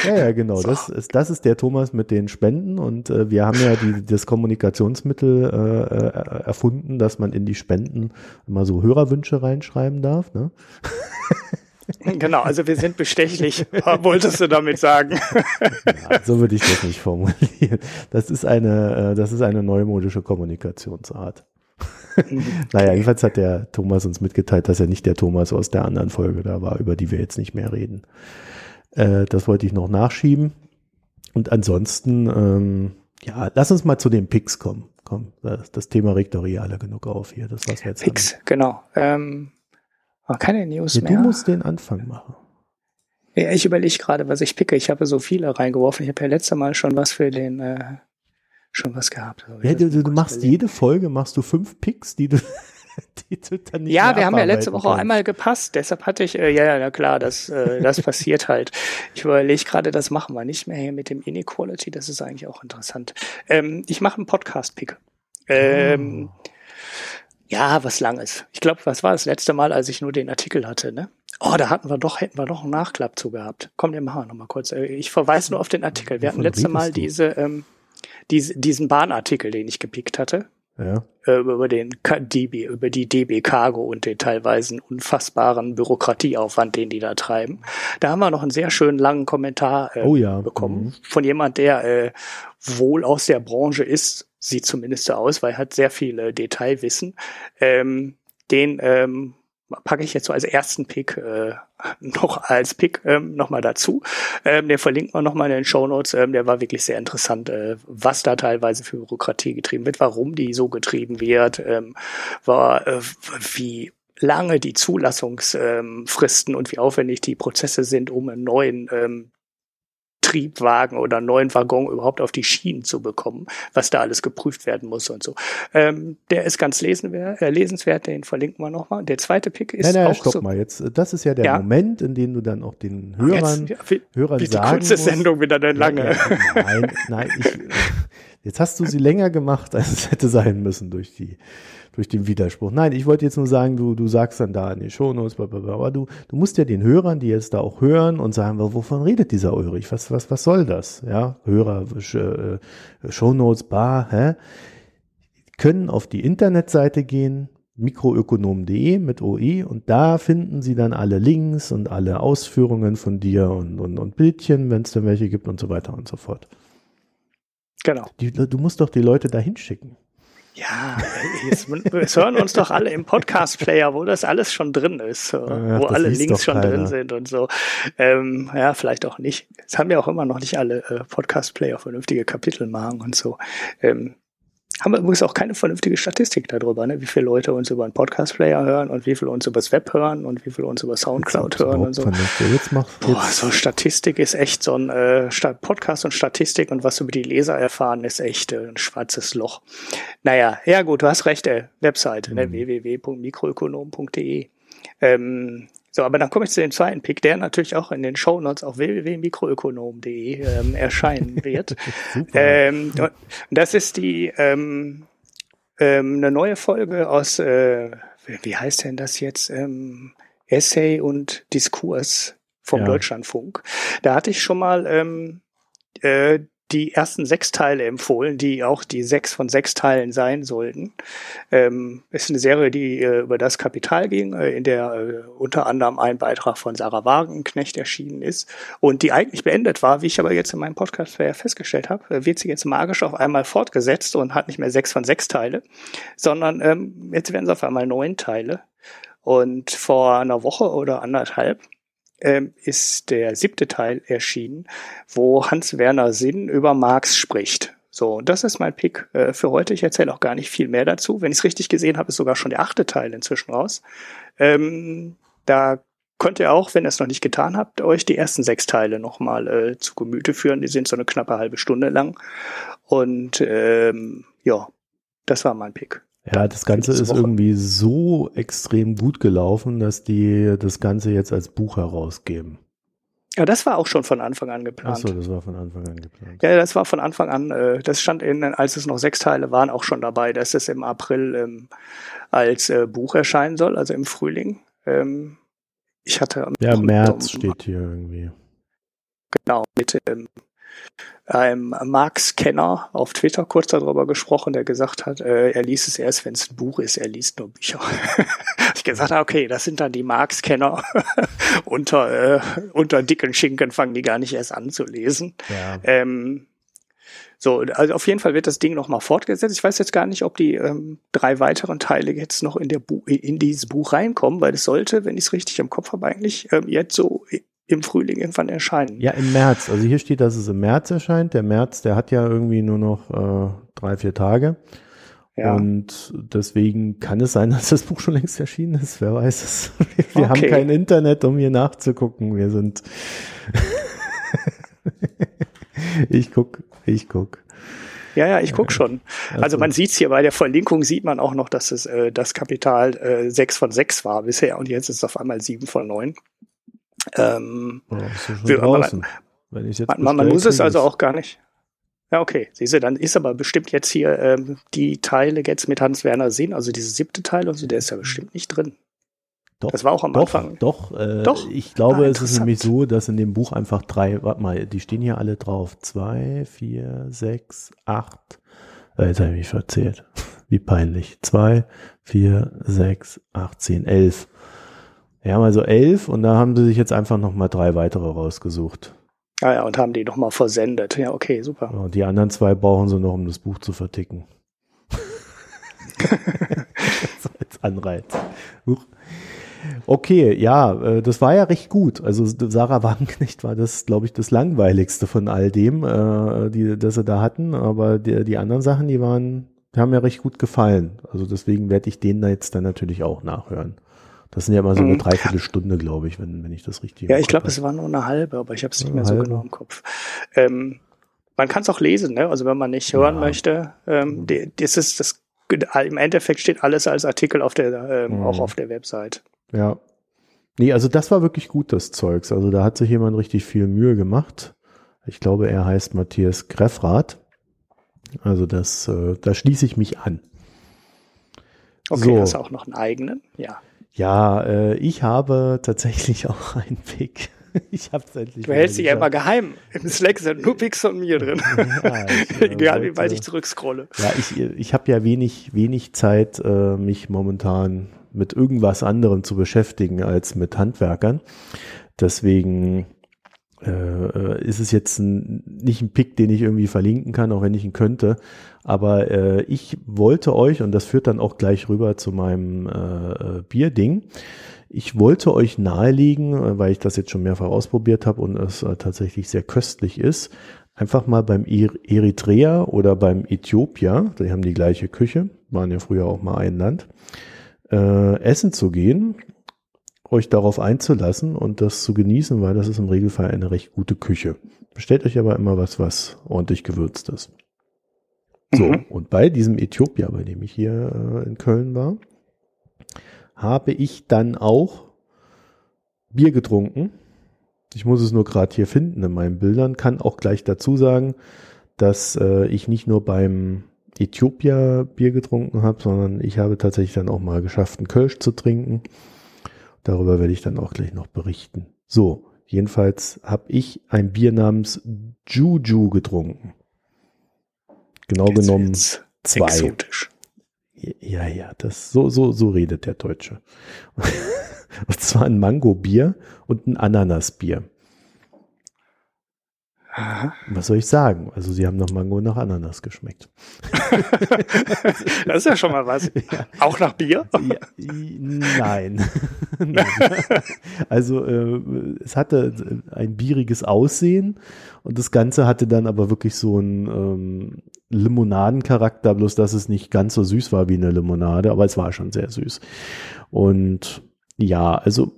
ja, ja, genau. So. Das, ist, das ist der Thomas mit den Spenden und äh, wir haben ja die, das Kommunikationsmittel äh, äh, erfunden, dass man in die Spenden immer so Hörerwünsche reinschreiben darf. Ne? Genau, also wir sind bestechlich, wolltest du damit sagen. Ja, so würde ich das nicht formulieren. Das ist eine, äh, das ist eine neumodische Kommunikationsart. naja, jedenfalls hat der Thomas uns mitgeteilt, dass er nicht der Thomas aus der anderen Folge da war, über die wir jetzt nicht mehr reden. Äh, das wollte ich noch nachschieben. Und ansonsten, ähm, ja, lass uns mal zu den Picks kommen. Komm, das, das Thema regt doch eh alle genug auf hier. Das was wir jetzt Picks, haben. genau. Ähm, keine News ja, mehr. Du musst den Anfang machen. Ja, ich überlege gerade, was ich picke. Ich habe so viele reingeworfen. Ich habe ja letztes Mal schon was für den äh, schon was gehabt. Ja, du, du machst überlegen. jede Folge, machst du fünf Picks, die du, die du dann nicht Ja, wir haben ja letzte Woche kannst. einmal gepasst, deshalb hatte ich, äh, ja, ja, klar, das, äh, das passiert halt. Ich überlege gerade, das machen wir nicht mehr hier mit dem Inequality, das ist eigentlich auch interessant. Ähm, ich mache einen Podcast-Pick. Ähm, oh. Ja, was Langes. Ich glaube, was war das letzte Mal, als ich nur den Artikel hatte, ne? Oh, da hatten wir doch, hätten wir doch einen Nachklapp zu gehabt. Komm, den machen wir nochmal kurz. Äh, ich verweise nur auf den Artikel. Wir hatten letzte Mal diese, ähm, diese, diesen Bahnartikel, den ich gepickt hatte. Ja. Äh, über den DB, über die DB Cargo und den teilweise unfassbaren Bürokratieaufwand, den die da treiben. Da haben wir noch einen sehr schönen langen Kommentar äh, oh ja. bekommen mhm. von jemand, der äh, wohl aus der Branche ist, sieht zumindest so aus, weil er hat sehr viel äh, Detailwissen. Ähm, den ähm, packe ich jetzt so als ersten Pick äh, noch als Pick ähm, nochmal dazu. Ähm, der verlinkt man nochmal in den Show Notes. Ähm, der war wirklich sehr interessant, äh, was da teilweise für Bürokratie getrieben wird, warum die so getrieben wird, ähm, war, äh, wie lange die Zulassungsfristen ähm, und wie aufwendig die Prozesse sind, um einen neuen ähm, Triebwagen oder neuen Waggon überhaupt auf die Schienen zu bekommen, was da alles geprüft werden muss und so. Ähm, der ist ganz lesenwert, äh, lesenswert, den verlinken wir nochmal. Der zweite Pick ist nein, nein, auch stopp so, mal jetzt. Das ist ja der ja. Moment, in dem du dann auch den Hörern, jetzt, wie, Hörern wie sagen die kurze Sendung wieder dann lange. Ja, ja, nein, nein, ich, jetzt hast du sie länger gemacht, als es hätte sein müssen durch die durch den Widerspruch. Nein, ich wollte jetzt nur sagen, du, du sagst dann da in den Shownotes, aber du, du musst ja den Hörern, die jetzt da auch hören und sagen, wovon redet dieser Ulrich? Was, was, was soll das? Ja, Hörer, äh, Shownotes, bar, hä? Können auf die Internetseite gehen, mikroökonom.de mit OE und da finden Sie dann alle Links und alle Ausführungen von dir und, und, und Bildchen, wenn es dann welche gibt und so weiter und so fort. Genau. Die, du musst doch die Leute da hinschicken. Ja, jetzt, es hören uns doch alle im Podcast-Player, wo das alles schon drin ist, ja, wo alle Links schon keiner. drin sind und so. Ähm, ja, vielleicht auch nicht. Es haben ja auch immer noch nicht alle äh, Podcast-Player vernünftige Kapitelmarken und so. Ähm, haben wir übrigens auch keine vernünftige Statistik darüber, ne? wie viele Leute uns über einen Podcast-Player hören und wie viele uns übers Web hören und wie viele uns über Soundcloud hören und so. Jetzt Boah, so Statistik ist echt so ein äh, Podcast und Statistik und was über die Leser erfahren, ist echt äh, ein schwarzes Loch. Naja, ja gut, du hast recht, äh, Webseite, ne? mhm. ne? www.mikroökonom.de. Ähm, so, aber dann komme ich zu dem zweiten Pick, der natürlich auch in den Shownotes auf www.mikroökonom.de ähm, erscheinen wird. ähm, das ist die ähm, ähm, eine neue Folge aus, äh, wie heißt denn das jetzt? Ähm, Essay und Diskurs vom ja. Deutschlandfunk. Da hatte ich schon mal ähm, äh, die ersten sechs Teile empfohlen, die auch die sechs von sechs Teilen sein sollten. Ähm, ist eine Serie, die äh, über das Kapital ging, äh, in der äh, unter anderem ein Beitrag von Sarah Wagenknecht erschienen ist und die eigentlich beendet war, wie ich aber jetzt in meinem Podcast festgestellt habe, äh, wird sie jetzt magisch auf einmal fortgesetzt und hat nicht mehr sechs von sechs Teile, sondern ähm, jetzt werden es auf einmal neun Teile. Und vor einer Woche oder anderthalb ähm, ist der siebte Teil erschienen, wo Hans-Werner Sinn über Marx spricht. So, das ist mein Pick äh, für heute. Ich erzähle auch gar nicht viel mehr dazu. Wenn ich es richtig gesehen habe, ist sogar schon der achte Teil inzwischen raus. Ähm, da könnt ihr auch, wenn ihr es noch nicht getan habt, euch die ersten sechs Teile nochmal äh, zu Gemüte führen. Die sind so eine knappe halbe Stunde lang. Und ähm, ja, das war mein Pick. Ja, das Ganze ist Woche. irgendwie so extrem gut gelaufen, dass die das Ganze jetzt als Buch herausgeben. Ja, das war auch schon von Anfang an geplant. Ach so, das war von Anfang an geplant. Ja, das war von Anfang an, äh, das stand in, als es noch sechs Teile waren, auch schon dabei, dass es im April ähm, als äh, Buch erscheinen soll, also im Frühling. Ähm, ich hatte. Ja, März steht hier irgendwie. Genau, mit einem Marx-Kenner auf Twitter kurz darüber gesprochen, der gesagt hat, äh, er liest es erst, wenn es ein Buch ist, er liest nur Bücher. ich gesagt, okay, das sind dann die Marx-Kenner. unter, äh, unter dicken Schinken fangen die gar nicht erst an zu lesen. Ja. Ähm, so, also auf jeden Fall wird das Ding nochmal fortgesetzt. Ich weiß jetzt gar nicht, ob die ähm, drei weiteren Teile jetzt noch in, der Bu in dieses Buch reinkommen, weil es sollte, wenn ich es richtig im Kopf habe, eigentlich ähm, jetzt so im Frühling irgendwann erscheinen. Ja, im März. Also hier steht, dass es im März erscheint. Der März, der hat ja irgendwie nur noch äh, drei, vier Tage. Ja. Und deswegen kann es sein, dass das Buch schon längst erschienen ist. Wer weiß es. Wir okay. haben kein Internet, um hier nachzugucken. Wir sind. ich guck, ich guck. Ja, ja, ich guck schon. Also, also man sieht's hier bei der Verlinkung sieht man auch noch, dass es äh, das Kapital äh, 6 von 6 war bisher und jetzt ist es auf einmal 7 von 9. Ähm, oh, wir, man, man, man, muss es also auch gar nicht. Ja, okay. Siehst du, dann ist aber bestimmt jetzt hier ähm, die Teile jetzt mit Hans-Werner Sinn, also diese siebte Teil und so, der ist ja bestimmt nicht drin. Doch, das war auch am doch, Anfang. Doch, äh, doch. Ich glaube, ah, es ist nämlich so, dass in dem Buch einfach drei, warte mal, die stehen hier alle drauf. Zwei, vier, sechs, acht. Äh, jetzt habe ich mich verzählt. Wie peinlich. Zwei, vier, sechs, acht, zehn, elf. Wir haben also elf und da haben sie sich jetzt einfach nochmal drei weitere rausgesucht. Ah ja, und haben die nochmal versendet. Ja, okay, super. Und die anderen zwei brauchen sie noch, um das Buch zu verticken. so als Anreiz. Okay, ja, äh, das war ja recht gut. Also Sarah Wagenknecht war das, glaube ich, das langweiligste von all dem, äh, die, das sie da hatten. Aber die, die anderen Sachen, die waren, die haben mir recht gut gefallen. Also deswegen werde ich den da jetzt dann natürlich auch nachhören. Das sind ja immer so eine mhm. Dreiviertelstunde, glaube ich, wenn, wenn ich das richtig Ja, ich glaube, es war nur eine halbe, aber ich habe es nicht mehr halbe. so genau im Kopf. Ähm, man kann es auch lesen, ne? Also wenn man nicht hören ja. möchte, ähm, mhm. das ist das im Endeffekt steht alles als Artikel auf der ähm, mhm. auch auf der Website. Ja. Nee, also das war wirklich gut, das Zeugs. Also da hat sich jemand richtig viel Mühe gemacht. Ich glaube, er heißt Matthias Greffrath. Also das, äh, da schließe ich mich an. Okay, so. hast du auch noch einen eigenen? Ja. Ja, äh, ich habe tatsächlich auch einen Pick. Ich hab's endlich. Du hältst dich ja immer geheim. Im Slack sind nur Picks von mir drin. Ja, ich, äh, Egal, wie weit ich zurückscrolle. Ja, ich, ich habe ja wenig, wenig Zeit, äh, mich momentan mit irgendwas anderem zu beschäftigen als mit Handwerkern. Deswegen äh, äh, ist es jetzt ein, nicht ein Pick, den ich irgendwie verlinken kann, auch wenn ich ihn könnte. Aber äh, ich wollte euch, und das führt dann auch gleich rüber zu meinem äh, äh Bierding, ich wollte euch nahelegen, äh, weil ich das jetzt schon mehrfach ausprobiert habe und es äh, tatsächlich sehr köstlich ist, einfach mal beim Eritrea oder beim Äthiopia, die haben die gleiche Küche, waren ja früher auch mal ein Land, äh, essen zu gehen euch darauf einzulassen und das zu genießen, weil das ist im Regelfall eine recht gute Küche. Bestellt euch aber immer was, was ordentlich gewürzt ist. So, mhm. und bei diesem Äthiopier, bei dem ich hier äh, in Köln war, habe ich dann auch Bier getrunken. Ich muss es nur gerade hier finden in meinen Bildern. Kann auch gleich dazu sagen, dass äh, ich nicht nur beim Äthiopier Bier getrunken habe, sondern ich habe tatsächlich dann auch mal geschafft, einen Kölsch zu trinken. Darüber werde ich dann auch gleich noch berichten. So, jedenfalls habe ich ein Bier namens Juju getrunken. Genau jetzt genommen zwei. Exotisch. Ja, ja, das so so so redet der Deutsche. und zwar ein Mango-Bier und ein Ananas-Bier. Aha. Was soll ich sagen? Also sie haben nach Mango und nach Ananas geschmeckt. das ist ja schon mal was. Ja. Auch nach Bier? Ja, nein. nein. Also äh, es hatte ein bieriges Aussehen und das Ganze hatte dann aber wirklich so einen ähm, Limonadencharakter, bloß dass es nicht ganz so süß war wie eine Limonade, aber es war schon sehr süß. Und ja, also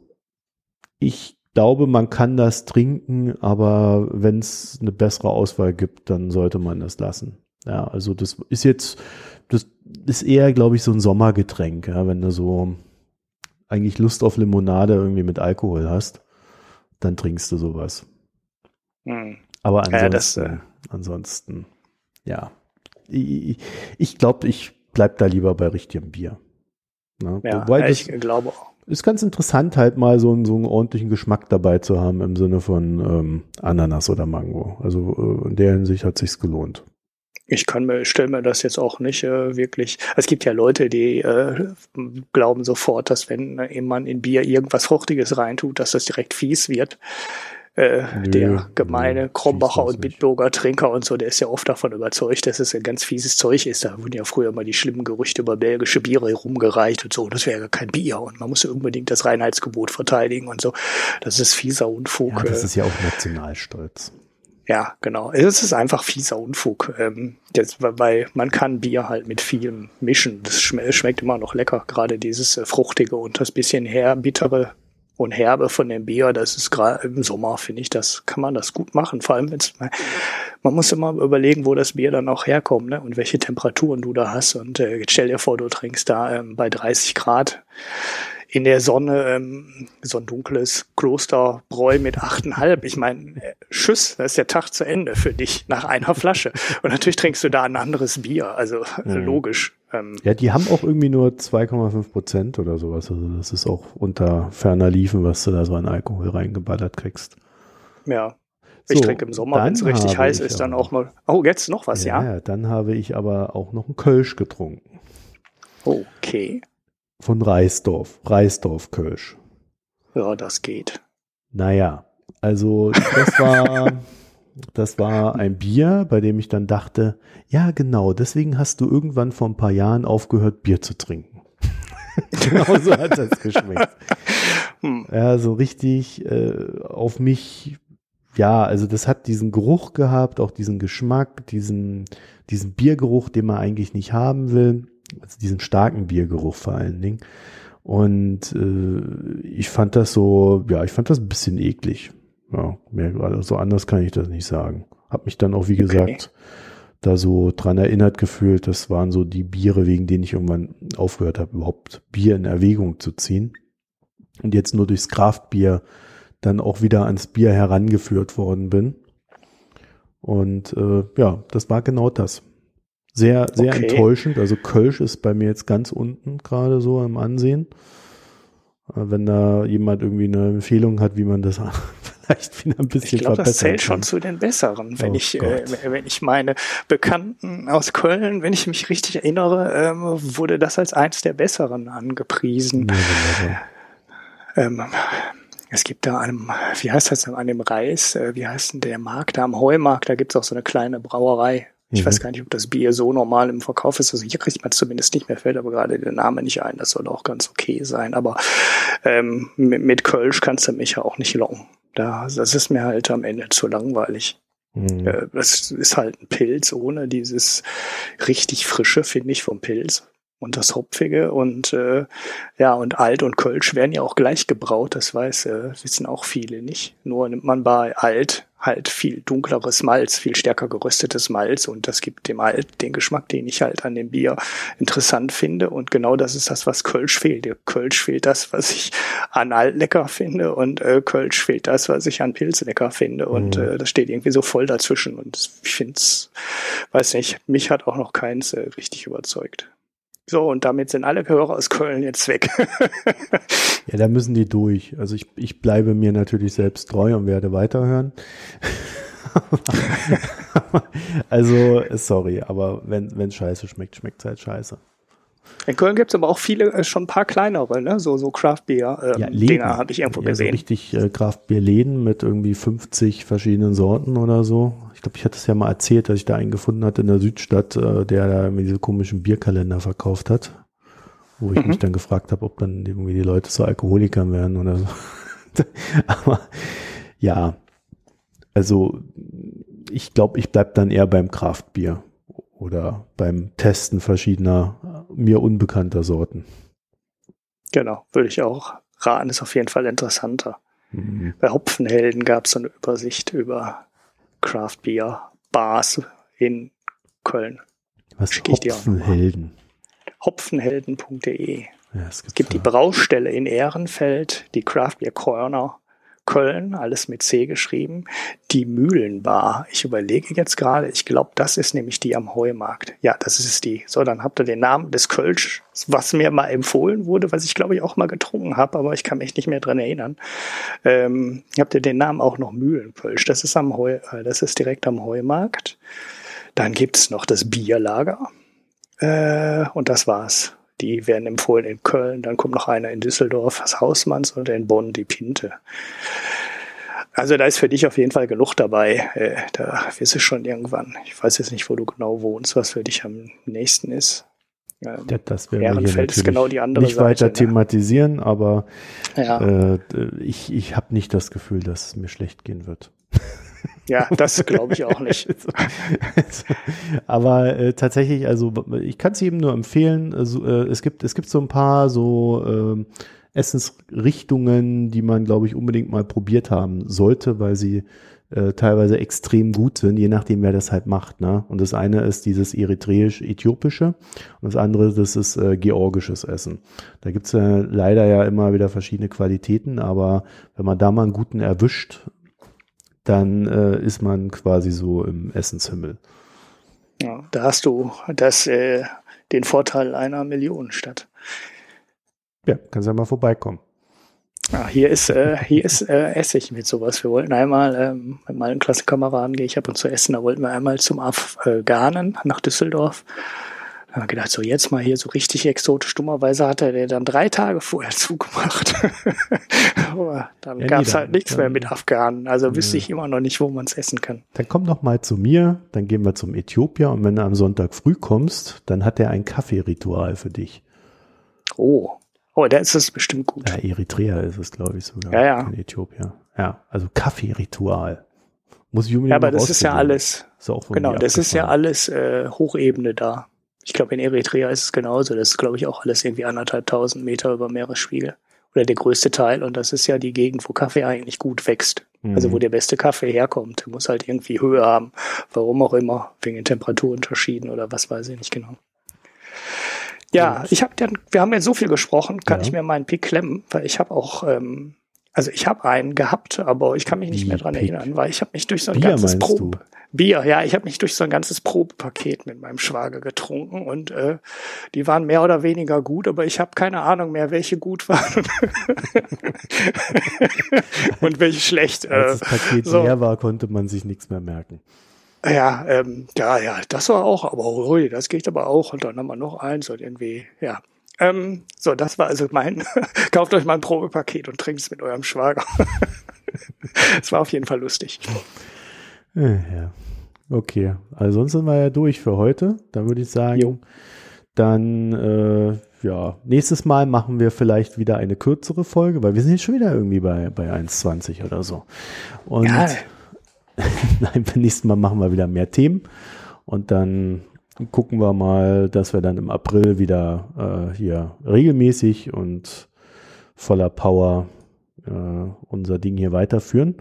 ich glaube, man kann das trinken, aber wenn es eine bessere Auswahl gibt, dann sollte man das lassen. Ja, also das ist jetzt, das ist eher, glaube ich, so ein Sommergetränk, ja, wenn du so eigentlich Lust auf Limonade irgendwie mit Alkohol hast, dann trinkst du sowas. Hm. Aber ansonsten, ja, das, ansonsten, ja, ich, ich glaube, ich bleib da lieber bei richtigem Bier. Ne? Ja, Wobei ich glaube auch. Ist ganz interessant, halt mal so einen, so einen ordentlichen Geschmack dabei zu haben im Sinne von ähm, Ananas oder Mango. Also äh, in der Hinsicht hat sich's gelohnt. Ich kann mir, stelle mir das jetzt auch nicht äh, wirklich. Es gibt ja Leute, die äh, glauben sofort, dass wenn äh, man in Bier irgendwas Fruchtiges reintut, dass das direkt fies wird. Äh, nö, der gemeine nö, Krombacher und Bitburger Trinker und so, der ist ja oft davon überzeugt, dass es ein ganz fieses Zeug ist. Da wurden ja früher mal die schlimmen Gerüchte über belgische Biere herumgereicht und so. Das wäre ja kein Bier und man muss unbedingt das Reinheitsgebot verteidigen und so. Das ist fieser Unfug. Ja, das ist ja auch Nationalstolz. Ja, genau. Es ist einfach fieser Unfug. Ähm, das, weil man kann Bier halt mit vielem mischen. Das schmeckt immer noch lecker. Gerade dieses äh, fruchtige und das bisschen her bittere und herbe von dem Bier, das ist gerade im Sommer, finde ich, das kann man das gut machen. Vor allem, wenn's, man muss immer überlegen, wo das Bier dann auch herkommt ne? und welche Temperaturen du da hast. Und äh, stell dir vor, du trinkst da ähm, bei 30 Grad in der Sonne ähm, so ein dunkles Klosterbräu mit 8,5. Ich meine, äh, Tschüss, da ist der Tag zu Ende für dich nach einer Flasche. Und natürlich trinkst du da ein anderes Bier, also mhm. logisch. Ähm, ja, die haben auch irgendwie nur 2,5 Prozent oder sowas. Also das ist auch unter ferner Liefen, was du da so an Alkohol reingeballert kriegst. Ja. Ich so, trinke im Sommer, wenn es richtig heiß ist, dann auch mal. Oh, jetzt noch was, ja? Ja, dann habe ich aber auch noch einen Kölsch getrunken. Okay. Von Reisdorf, Reisdorf Kölsch. Ja, das geht. Naja, also das war, das war ein Bier, bei dem ich dann dachte, ja genau, deswegen hast du irgendwann vor ein paar Jahren aufgehört, Bier zu trinken. genau so hat das geschmeckt. Hm. Ja, so richtig äh, auf mich, ja, also das hat diesen Geruch gehabt, auch diesen Geschmack, diesen, diesen Biergeruch, den man eigentlich nicht haben will also diesen starken Biergeruch vor allen Dingen. Und äh, ich fand das so, ja, ich fand das ein bisschen eklig. Ja, mehr gerade so anders kann ich das nicht sagen. Hab mich dann auch, wie gesagt, da so dran erinnert gefühlt, das waren so die Biere, wegen denen ich irgendwann aufgehört habe, überhaupt Bier in Erwägung zu ziehen. Und jetzt nur durchs Kraftbier dann auch wieder ans Bier herangeführt worden bin. Und äh, ja, das war genau das. Sehr, sehr okay. enttäuschend. Also Kölsch ist bei mir jetzt ganz unten gerade so im Ansehen. Äh, wenn da jemand irgendwie eine Empfehlung hat, wie man das vielleicht wieder ein bisschen ich glaub, verbessern das zählt kann. schon zu den besseren, wenn oh ich äh, wenn ich meine Bekannten aus Köln, wenn ich mich richtig erinnere, ähm, wurde das als eins der besseren angepriesen. Ähm, es gibt da einem, wie heißt das, an dem Reis, äh, wie heißt denn der Markt da am Heumarkt, da gibt es auch so eine kleine Brauerei. Ich mhm. weiß gar nicht, ob das Bier so normal im Verkauf ist. Also hier kriegt man zumindest nicht mehr, fällt aber gerade der Name nicht ein. Das soll auch ganz okay sein. Aber ähm, mit, mit Kölsch kannst du mich ja auch nicht locken. Da, das ist mir halt am Ende zu langweilig. Mhm. Äh, das ist halt ein Pilz ohne dieses richtig frische, finde ich, vom Pilz und das Hopfige und äh, ja und Alt und Kölsch werden ja auch gleich gebraut, das weiß äh, wissen auch viele nicht. Nur nimmt man bei Alt halt viel dunkleres Malz, viel stärker geröstetes Malz und das gibt dem Alt den Geschmack, den ich halt an dem Bier interessant finde und genau das ist das, was Kölsch fehlt. Kölsch fehlt das, was ich an Alt lecker finde und äh, Kölsch fehlt das, was ich an Pilz lecker finde und mhm. äh, das steht irgendwie so voll dazwischen und ich finde es, weiß nicht, mich hat auch noch keins äh, richtig überzeugt. So, und damit sind alle Hörer aus Köln jetzt weg. ja, da müssen die durch. Also ich, ich bleibe mir natürlich selbst treu und werde weiterhören. also, sorry, aber wenn es scheiße schmeckt, schmeckt es halt scheiße. In Köln gibt es aber auch viele, äh, schon ein paar kleinere, ne? so, so Craft Beer ähm, ja, Dinger habe ich irgendwo ja, gesehen. So richtig äh, Craft Beer Läden mit irgendwie 50 verschiedenen Sorten oder so. Ich glaube, ich hatte es ja mal erzählt, dass ich da einen gefunden hatte in der Südstadt, äh, der da mir diese komischen Bierkalender verkauft hat. Wo ich mhm. mich dann gefragt habe, ob dann irgendwie die Leute so Alkoholikern werden oder so. aber ja, also ich glaube, ich bleib dann eher beim Kraftbier oder beim Testen verschiedener mir unbekannter Sorten. Genau, würde ich auch raten, ist auf jeden Fall interessanter. Mhm. Bei Hopfenhelden gab es so eine Übersicht über Craft Beer Bars in Köln. Was Schick Hopfenhelden? Hopfenhelden.de. Ja, es gibt, es gibt die Braustelle in Ehrenfeld, die Craft Beer Corner Köln, alles mit C geschrieben. Die Mühlenbar. Ich überlege jetzt gerade, ich glaube, das ist nämlich die am Heumarkt. Ja, das ist die. So, dann habt ihr den Namen des Kölsch, was mir mal empfohlen wurde, was ich glaube ich auch mal getrunken habe, aber ich kann mich nicht mehr dran erinnern. Ähm, habt ihr den Namen auch noch Mühlenkölsch? Das ist am Heu, äh, das ist direkt am Heumarkt. Dann gibt's noch das Bierlager. Äh, und das war's. Die werden empfohlen in Köln, dann kommt noch einer in Düsseldorf, das Hausmanns und in Bonn die Pinte. Also da ist für dich auf jeden Fall genug dabei. Äh, da wirst du schon irgendwann. Ich weiß jetzt nicht, wo du genau wohnst, was für dich am nächsten ist. Ähm, ja, das wäre Ehrenfeld ist genau die andere nicht Seite, weiter ne? thematisieren, aber ja. äh, ich, ich habe nicht das Gefühl, dass es mir schlecht gehen wird. Ja, das glaube ich auch nicht. Aber äh, tatsächlich, also ich kann es jedem nur empfehlen. Also, äh, es gibt es gibt so ein paar so äh, Essensrichtungen, die man glaube ich unbedingt mal probiert haben sollte, weil sie äh, teilweise extrem gut sind, je nachdem wer das halt macht. Ne? Und das eine ist dieses eritreisch-äthiopische und das andere das ist äh, georgisches Essen. Da gibt's ja leider ja immer wieder verschiedene Qualitäten, aber wenn man da mal einen guten erwischt, dann äh, ist man quasi so im Essenshimmel. Ja, da hast du das, äh, den Vorteil einer Millionenstadt. Ja, kannst ja mal vorbeikommen. Ja, hier ist, äh, hier ist äh, Essig mit sowas. Wir wollten einmal ähm, mit meinen Klassenkameraden gehe ich ab und zu essen, da wollten wir einmal zum Afghanen nach Düsseldorf haben wir gedacht, so jetzt mal hier so richtig exotisch. Dummerweise hat er dann drei Tage vorher zugemacht. Aber dann ja, gab es halt nichts mehr mit Afghanen. Also ja. wüsste ich immer noch nicht, wo man es essen kann. Dann komm noch mal zu mir, dann gehen wir zum Äthiopier und wenn du am Sonntag früh kommst, dann hat er ein Kaffeeritual für dich. Oh. Oh, da ist es bestimmt gut. Ja, Eritrea ist es, glaube ich, sogar. Ja, ja. In Äthiopien. Ja, also Kaffeeritual. Muss ich unbedingt Ja, aber das ist ja alles. Ist genau, das ist ja alles äh, Hochebene da. Ich glaube, in Eritrea ist es genauso. Das ist, glaube ich, auch alles irgendwie anderthalbtausend Meter über Meeresspiegel. Oder der größte Teil. Und das ist ja die Gegend, wo Kaffee eigentlich gut wächst. Mhm. Also wo mhm. der beste Kaffee herkommt. Der muss halt irgendwie Höhe haben. Warum auch immer. Wegen den Temperaturunterschieden oder was weiß ich nicht genau. Ja, ich habe dann, wir haben jetzt so viel gesprochen, kann ja. ich mir meinen Pick klemmen, weil ich habe auch, ähm, also ich habe einen gehabt, aber ich kann mich nicht mehr dran erinnern, weil ich habe mich durch so ein Bier ganzes Probe. Bier, ja, ich habe mich durch so ein ganzes Probepaket mit meinem Schwager getrunken und äh, die waren mehr oder weniger gut, aber ich habe keine Ahnung mehr, welche gut waren und welche schlecht. Als das Paket so. leer war, konnte man sich nichts mehr merken. Ja, ähm, ja, ja, das war auch, aber ui, das geht aber auch. Und dann haben wir noch eins und irgendwie, ja. Ähm, so, das war also mein, kauft euch mal ein Probepaket und trinkt es mit eurem Schwager. Es war auf jeden Fall lustig. Ja. Okay, also sonst sind wir ja durch für heute. Dann würde ich sagen, jo. dann äh, ja, nächstes Mal machen wir vielleicht wieder eine kürzere Folge, weil wir sind jetzt schon wieder irgendwie bei, bei 1,20 oder so. Und ja. nein, beim nächsten Mal machen wir wieder mehr Themen und dann gucken wir mal, dass wir dann im April wieder äh, hier regelmäßig und voller Power äh, unser Ding hier weiterführen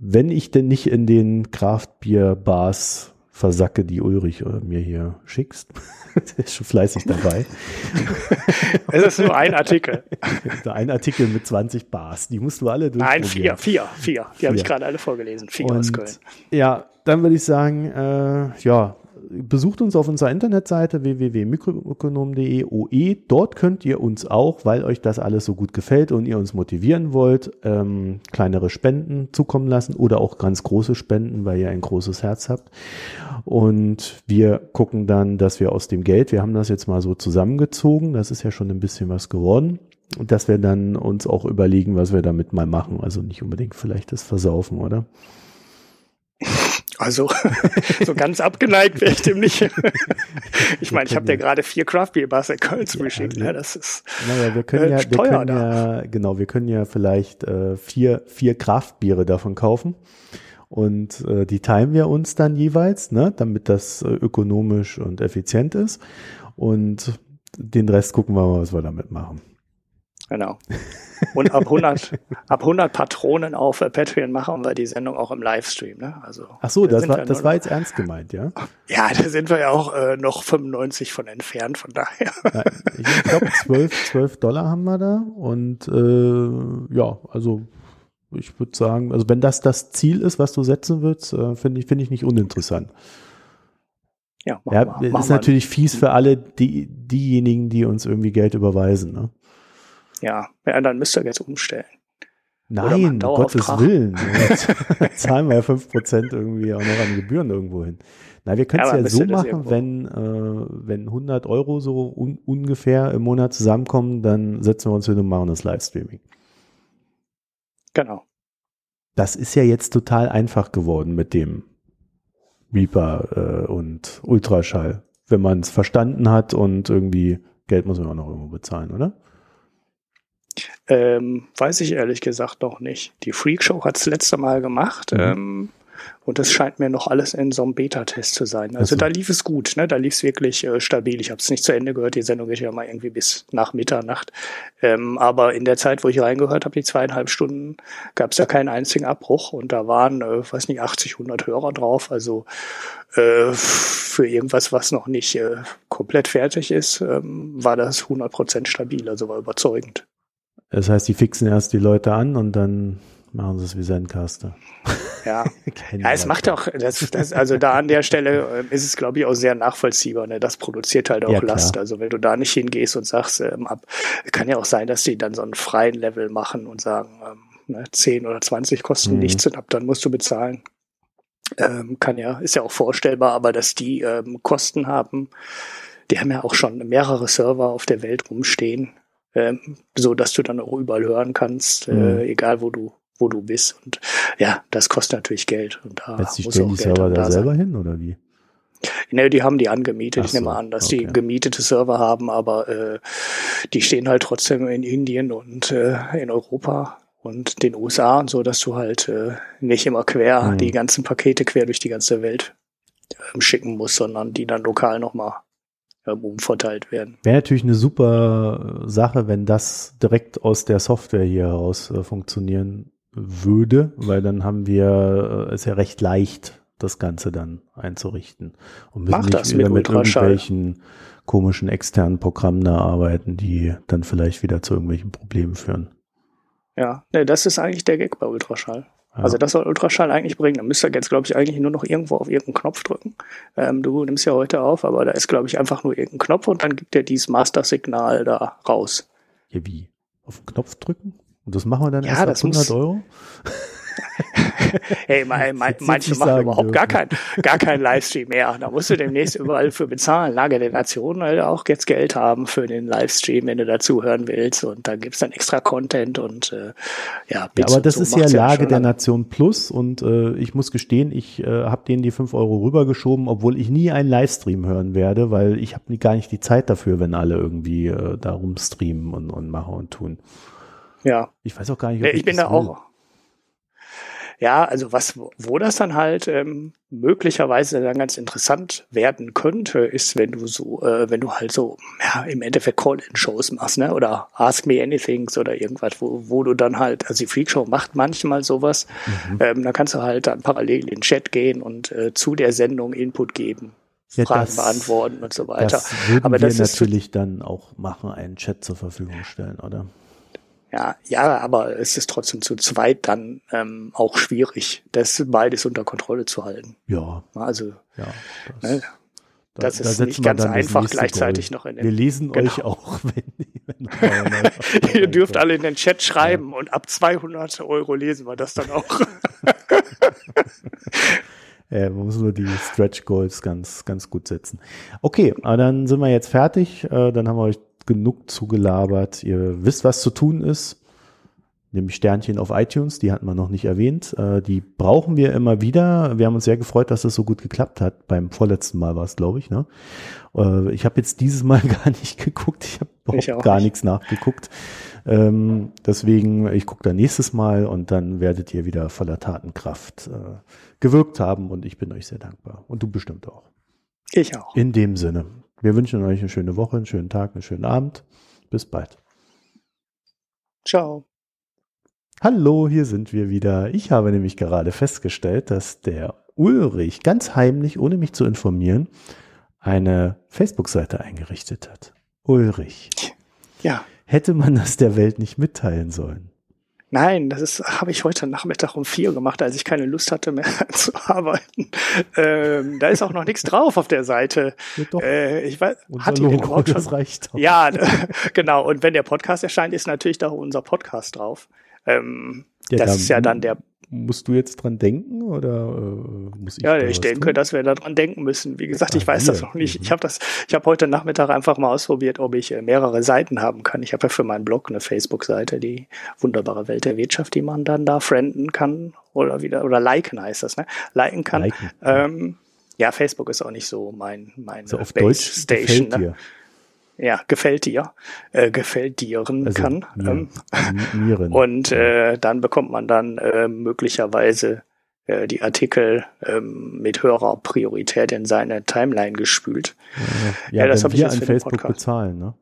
wenn ich denn nicht in den Kraftbier-Bars versacke, die Ulrich äh, mir hier schickst. Ist schon fleißig dabei. Es ist nur ein Artikel. ein Artikel mit 20 Bars. Die musst du alle durchprobieren. Nein, vier, vier, vier. Die habe ich gerade alle vorgelesen. Vier Und, aus Köln. Ja, dann würde ich sagen, äh, ja, besucht uns auf unserer Internetseite www.mikroökonom.de OE. Dort könnt ihr uns auch, weil euch das alles so gut gefällt und ihr uns motivieren wollt, ähm, kleinere Spenden zukommen lassen oder auch ganz große Spenden, weil ihr ein großes Herz habt. Und wir gucken dann, dass wir aus dem Geld, wir haben das jetzt mal so zusammengezogen, das ist ja schon ein bisschen was geworden, dass wir dann uns auch überlegen, was wir damit mal machen. Also nicht unbedingt vielleicht das Versaufen, oder? Also so ganz abgeneigt wäre ich dem nicht. ich meine, ich habe dir gerade vier Craft Beer Bars in Köln zugeschickt. Ja, ne? Das ist naja, wir können ja, äh, wir können ja, genau, wir können ja vielleicht äh, vier, vier Kraftbiere davon kaufen. Und äh, die teilen wir uns dann jeweils, ne, damit das äh, ökonomisch und effizient ist. Und den Rest gucken wir mal, was wir damit machen. Genau. Und ab 100, ab 100 Patronen auf Patreon machen wir die Sendung auch im Livestream. Ne? Also, Ach so, das, war, das war jetzt ernst gemeint, ja? Ja, da sind wir ja auch äh, noch 95 von entfernt, von daher. Ja, ich glaube, 12, 12 Dollar haben wir da. Und äh, ja, also ich würde sagen, also wenn das das Ziel ist, was du setzen willst, äh, finde ich, finde ich nicht uninteressant. Ja, ja mal, ist natürlich fies für alle die, diejenigen, die uns irgendwie Geld überweisen. Ne? Ja, ja, dann müsst ihr jetzt umstellen. Nein, um Gottes Willen. Jetzt zahlen wir ja 5% irgendwie auch noch an Gebühren irgendwo hin. Na, wir können es ja, ja so machen, wenn, äh, wenn 100 Euro so un ungefähr im Monat zusammenkommen, dann setzen wir uns hin und machen das Livestreaming. Genau. Das ist ja jetzt total einfach geworden mit dem Reaper äh, und Ultraschall, wenn man es verstanden hat und irgendwie Geld muss man auch noch irgendwo bezahlen, oder? Ähm, weiß ich ehrlich gesagt noch nicht. Die Freakshow hat es letzte Mal gemacht. Mhm. Ähm, und das scheint mir noch alles in so einem Beta-Test zu sein. Also, also. da lief es gut, ne? Da lief es wirklich äh, stabil. Ich habe es nicht zu Ende gehört. Die Sendung geht ja mal irgendwie bis nach Mitternacht. Ähm, aber in der Zeit, wo ich reingehört habe, die zweieinhalb Stunden, gab es ja keinen einzigen Abbruch. Und da waren, äh, weiß nicht, 80, 100 Hörer drauf. Also äh, für irgendwas, was noch nicht äh, komplett fertig ist, ähm, war das 100 Prozent stabil. Also war überzeugend. Das heißt, die fixen erst die Leute an und dann machen sie es wie Zencaster. Ja, ja es macht auch, das, das, also da an der Stelle äh, ist es, glaube ich, auch sehr nachvollziehbar. Ne? Das produziert halt auch ja, Last. Also wenn du da nicht hingehst und sagst, ähm, ab, kann ja auch sein, dass die dann so einen freien Level machen und sagen, ähm, ne, 10 oder 20 kosten mhm. nichts und ab dann musst du bezahlen. Ähm, kann ja, ist ja auch vorstellbar, aber dass die ähm, Kosten haben, die haben ja auch schon mehrere Server auf der Welt rumstehen, ähm, so dass du dann auch überall hören kannst, äh, mhm. egal wo du wo du bist. Und ja, das kostet natürlich Geld. Und da Jetzt muss stellen auch die Geld Server da selber hin oder wie? Ne, die haben die angemietet. Ach ich nehme an, dass okay. die gemietete Server haben, aber äh, die stehen halt trotzdem in Indien und äh, in Europa und den USA und so, dass du halt äh, nicht immer quer mhm. die ganzen Pakete quer durch die ganze Welt äh, schicken musst, sondern die dann lokal nochmal ähm, umverteilt werden. Wäre natürlich eine super Sache, wenn das direkt aus der Software hier heraus äh, funktionieren würde, weil dann haben wir äh, es ja recht leicht, das Ganze dann einzurichten. Und müssen Mach nicht wieder mit, mit irgendwelchen komischen externen Programmen da arbeiten, die dann vielleicht wieder zu irgendwelchen Problemen führen. Ja, ne, das ist eigentlich der Gag bei Ultraschall. Ja. Also das soll Ultraschall eigentlich bringen. Da müsst ihr jetzt, glaube ich, eigentlich nur noch irgendwo auf irgendeinen Knopf drücken. Ähm, du nimmst ja heute auf, aber da ist, glaube ich, einfach nur irgendein Knopf und dann gibt er dieses Master-Signal da raus. Ja, wie? Auf den Knopf drücken? Und das machen wir dann ja, erst ab 100 Euro? Hey, mein, mein, manche machen überhaupt dürfen. gar kein, gar kein Livestream mehr. Da musst du demnächst überall für bezahlen. Lage der Nation weil auch jetzt Geld haben für den Livestream, wenn du dazu hören willst. Und da gibt's dann extra Content und äh, ja, ja Aber das so ist ja Lage ja der Nation Plus und äh, ich muss gestehen, ich äh, habe denen die fünf Euro rübergeschoben, obwohl ich nie einen Livestream hören werde, weil ich habe gar nicht die Zeit dafür, wenn alle irgendwie äh, da rumstreamen und, und machen und tun. Ja. Ich weiß auch gar nicht, ob ich, ich bin da will. auch ja, also was, wo das dann halt ähm, möglicherweise dann ganz interessant werden könnte, ist, wenn du so, äh, wenn du halt so, ja, im Endeffekt Call-in-Shows machst, ne? Oder Ask Me Anythings oder irgendwas, wo, wo du dann halt, also die Freakshow macht manchmal sowas, mhm. ähm, dann kannst du halt dann parallel in den Chat gehen und äh, zu der Sendung Input geben. Ja, Fragen das, beantworten und so weiter. Das würden Aber wir das natürlich ist, dann auch machen, einen Chat zur Verfügung stellen, oder? Ja, ja, aber es ist trotzdem zu zweit dann ähm, auch schwierig, das beides unter Kontrolle zu halten. Ja. Also, ja, das, ne, da, das ist nicht ganz einfach gleichzeitig Goal. noch in den. Wir lesen genau. euch auch, wenn, wenn Ihr dürft alle in den Chat schreiben ja. und ab 200 Euro lesen wir das dann auch. Ja, man muss nur die Stretch Goals ganz, ganz gut setzen. Okay, aber dann sind wir jetzt fertig. Äh, dann haben wir euch genug zugelabert. Ihr wisst, was zu tun ist. Nämlich Sternchen auf iTunes, die hatten wir noch nicht erwähnt. Äh, die brauchen wir immer wieder. Wir haben uns sehr gefreut, dass das so gut geklappt hat. Beim vorletzten Mal war es, glaube ich. Ne? Äh, ich habe jetzt dieses Mal gar nicht geguckt. Ich habe überhaupt gar nicht. nichts nachgeguckt. Ähm, deswegen, ich gucke da nächstes Mal und dann werdet ihr wieder voller Tatenkraft äh, gewirkt haben und ich bin euch sehr dankbar. Und du bestimmt auch. Ich auch. In dem Sinne. Wir wünschen euch eine schöne Woche, einen schönen Tag, einen schönen Abend. Bis bald. Ciao. Hallo, hier sind wir wieder. Ich habe nämlich gerade festgestellt, dass der Ulrich ganz heimlich, ohne mich zu informieren, eine Facebook-Seite eingerichtet hat. Ulrich. Ja. Hätte man das der Welt nicht mitteilen sollen? Nein, das ist habe ich heute Nachmittag um vier gemacht, als ich keine Lust hatte mehr zu arbeiten. Ähm, da ist auch noch nichts drauf auf der Seite. Ja, doch. Äh, ich weiß, Unser hat Logo, überhaupt schon? reicht doch. Ja, genau. Und wenn der Podcast erscheint, ist natürlich da unser Podcast drauf. Ähm, Ja, das da ist ja dann der Musst du jetzt dran denken oder äh, muss ich Ja, da ich denke, tun? dass wir daran denken müssen. Wie gesagt, ich weiß das wir. noch nicht. Mhm. Ich habe das, ich habe heute Nachmittag einfach mal ausprobiert, ob ich äh, mehrere Seiten haben kann. Ich habe ja für meinen Blog eine Facebook-Seite, die wunderbare Welt der Wirtschaft, die man dann da frienden kann oder wieder oder liken heißt das, ne? Liken kann. Liken. Ähm, ja, Facebook ist auch nicht so mein mein Also auf Base Deutsch Station. Ne? Ja, gefällt dir, äh, gefällt dieren Also kann. Ähm, Miren. und äh, dann bekommt man dann äh, möglicherweise äh, die Artikel ähm, mit höherer Priorität in seine Timeline gespült. ja, ja, das wenn hab ich jetzt an für den Facebook Podcast. bezahlen, ne?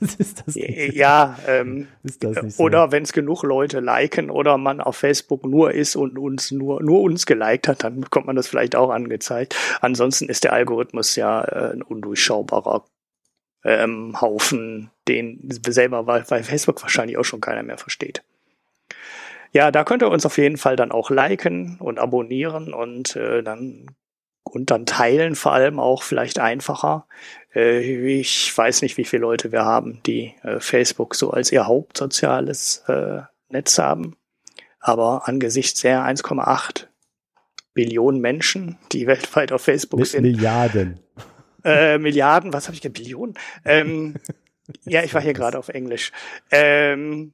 ist das nicht, Ja, ähm, ist das nicht so? oder wenn es genug Leute liken oder man auf Facebook nur ist und uns nur nur uns geliked hat, dann bekommt man das vielleicht auch angezeigt. Ansonsten ist der Algorithmus ja äh, ein undurchschaubarer ähm, Haufen, den selber bei, bei Facebook wahrscheinlich auch schon keiner mehr versteht. Ja, da könnt ihr uns auf jeden Fall dann auch liken und abonnieren und äh, dann und dann teilen vor allem auch vielleicht einfacher. Äh, ich weiß nicht, wie viele Leute wir haben, die äh, Facebook so als ihr hauptsoziales äh, Netz haben. Aber angesichts der 1,8 Billionen Menschen, die weltweit auf Facebook Mit sind, Milliarden. Äh, Milliarden, was habe ich gesagt, Billionen? Ähm, ja, ich war hier gerade auf Englisch. Ähm,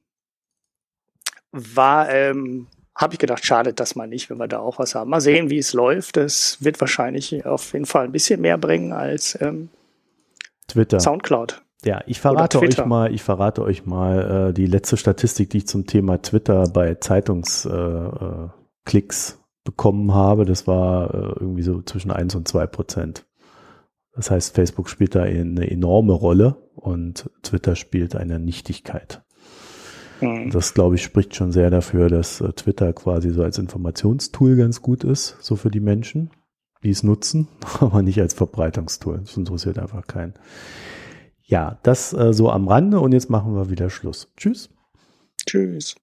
war, ähm, habe ich gedacht, schade das mal nicht, wenn wir da auch was haben. Mal sehen, wie es läuft. Das wird wahrscheinlich auf jeden Fall ein bisschen mehr bringen als ähm, Twitter. Soundcloud. Ja, ich verrate euch mal, ich verrate euch mal äh, die letzte Statistik, die ich zum Thema Twitter bei Zeitungsklicks äh, äh, bekommen habe. Das war äh, irgendwie so zwischen 1 und 2 Prozent. Das heißt, Facebook spielt da eine enorme Rolle und Twitter spielt eine Nichtigkeit. Hm. Das, glaube ich, spricht schon sehr dafür, dass äh, Twitter quasi so als Informationstool ganz gut ist, so für die Menschen, die es nutzen, aber nicht als Verbreitungstool. Das interessiert einfach keinen. Ja, das äh, so am Rande und jetzt machen wir wieder Schluss. Tschüss. Tschüss.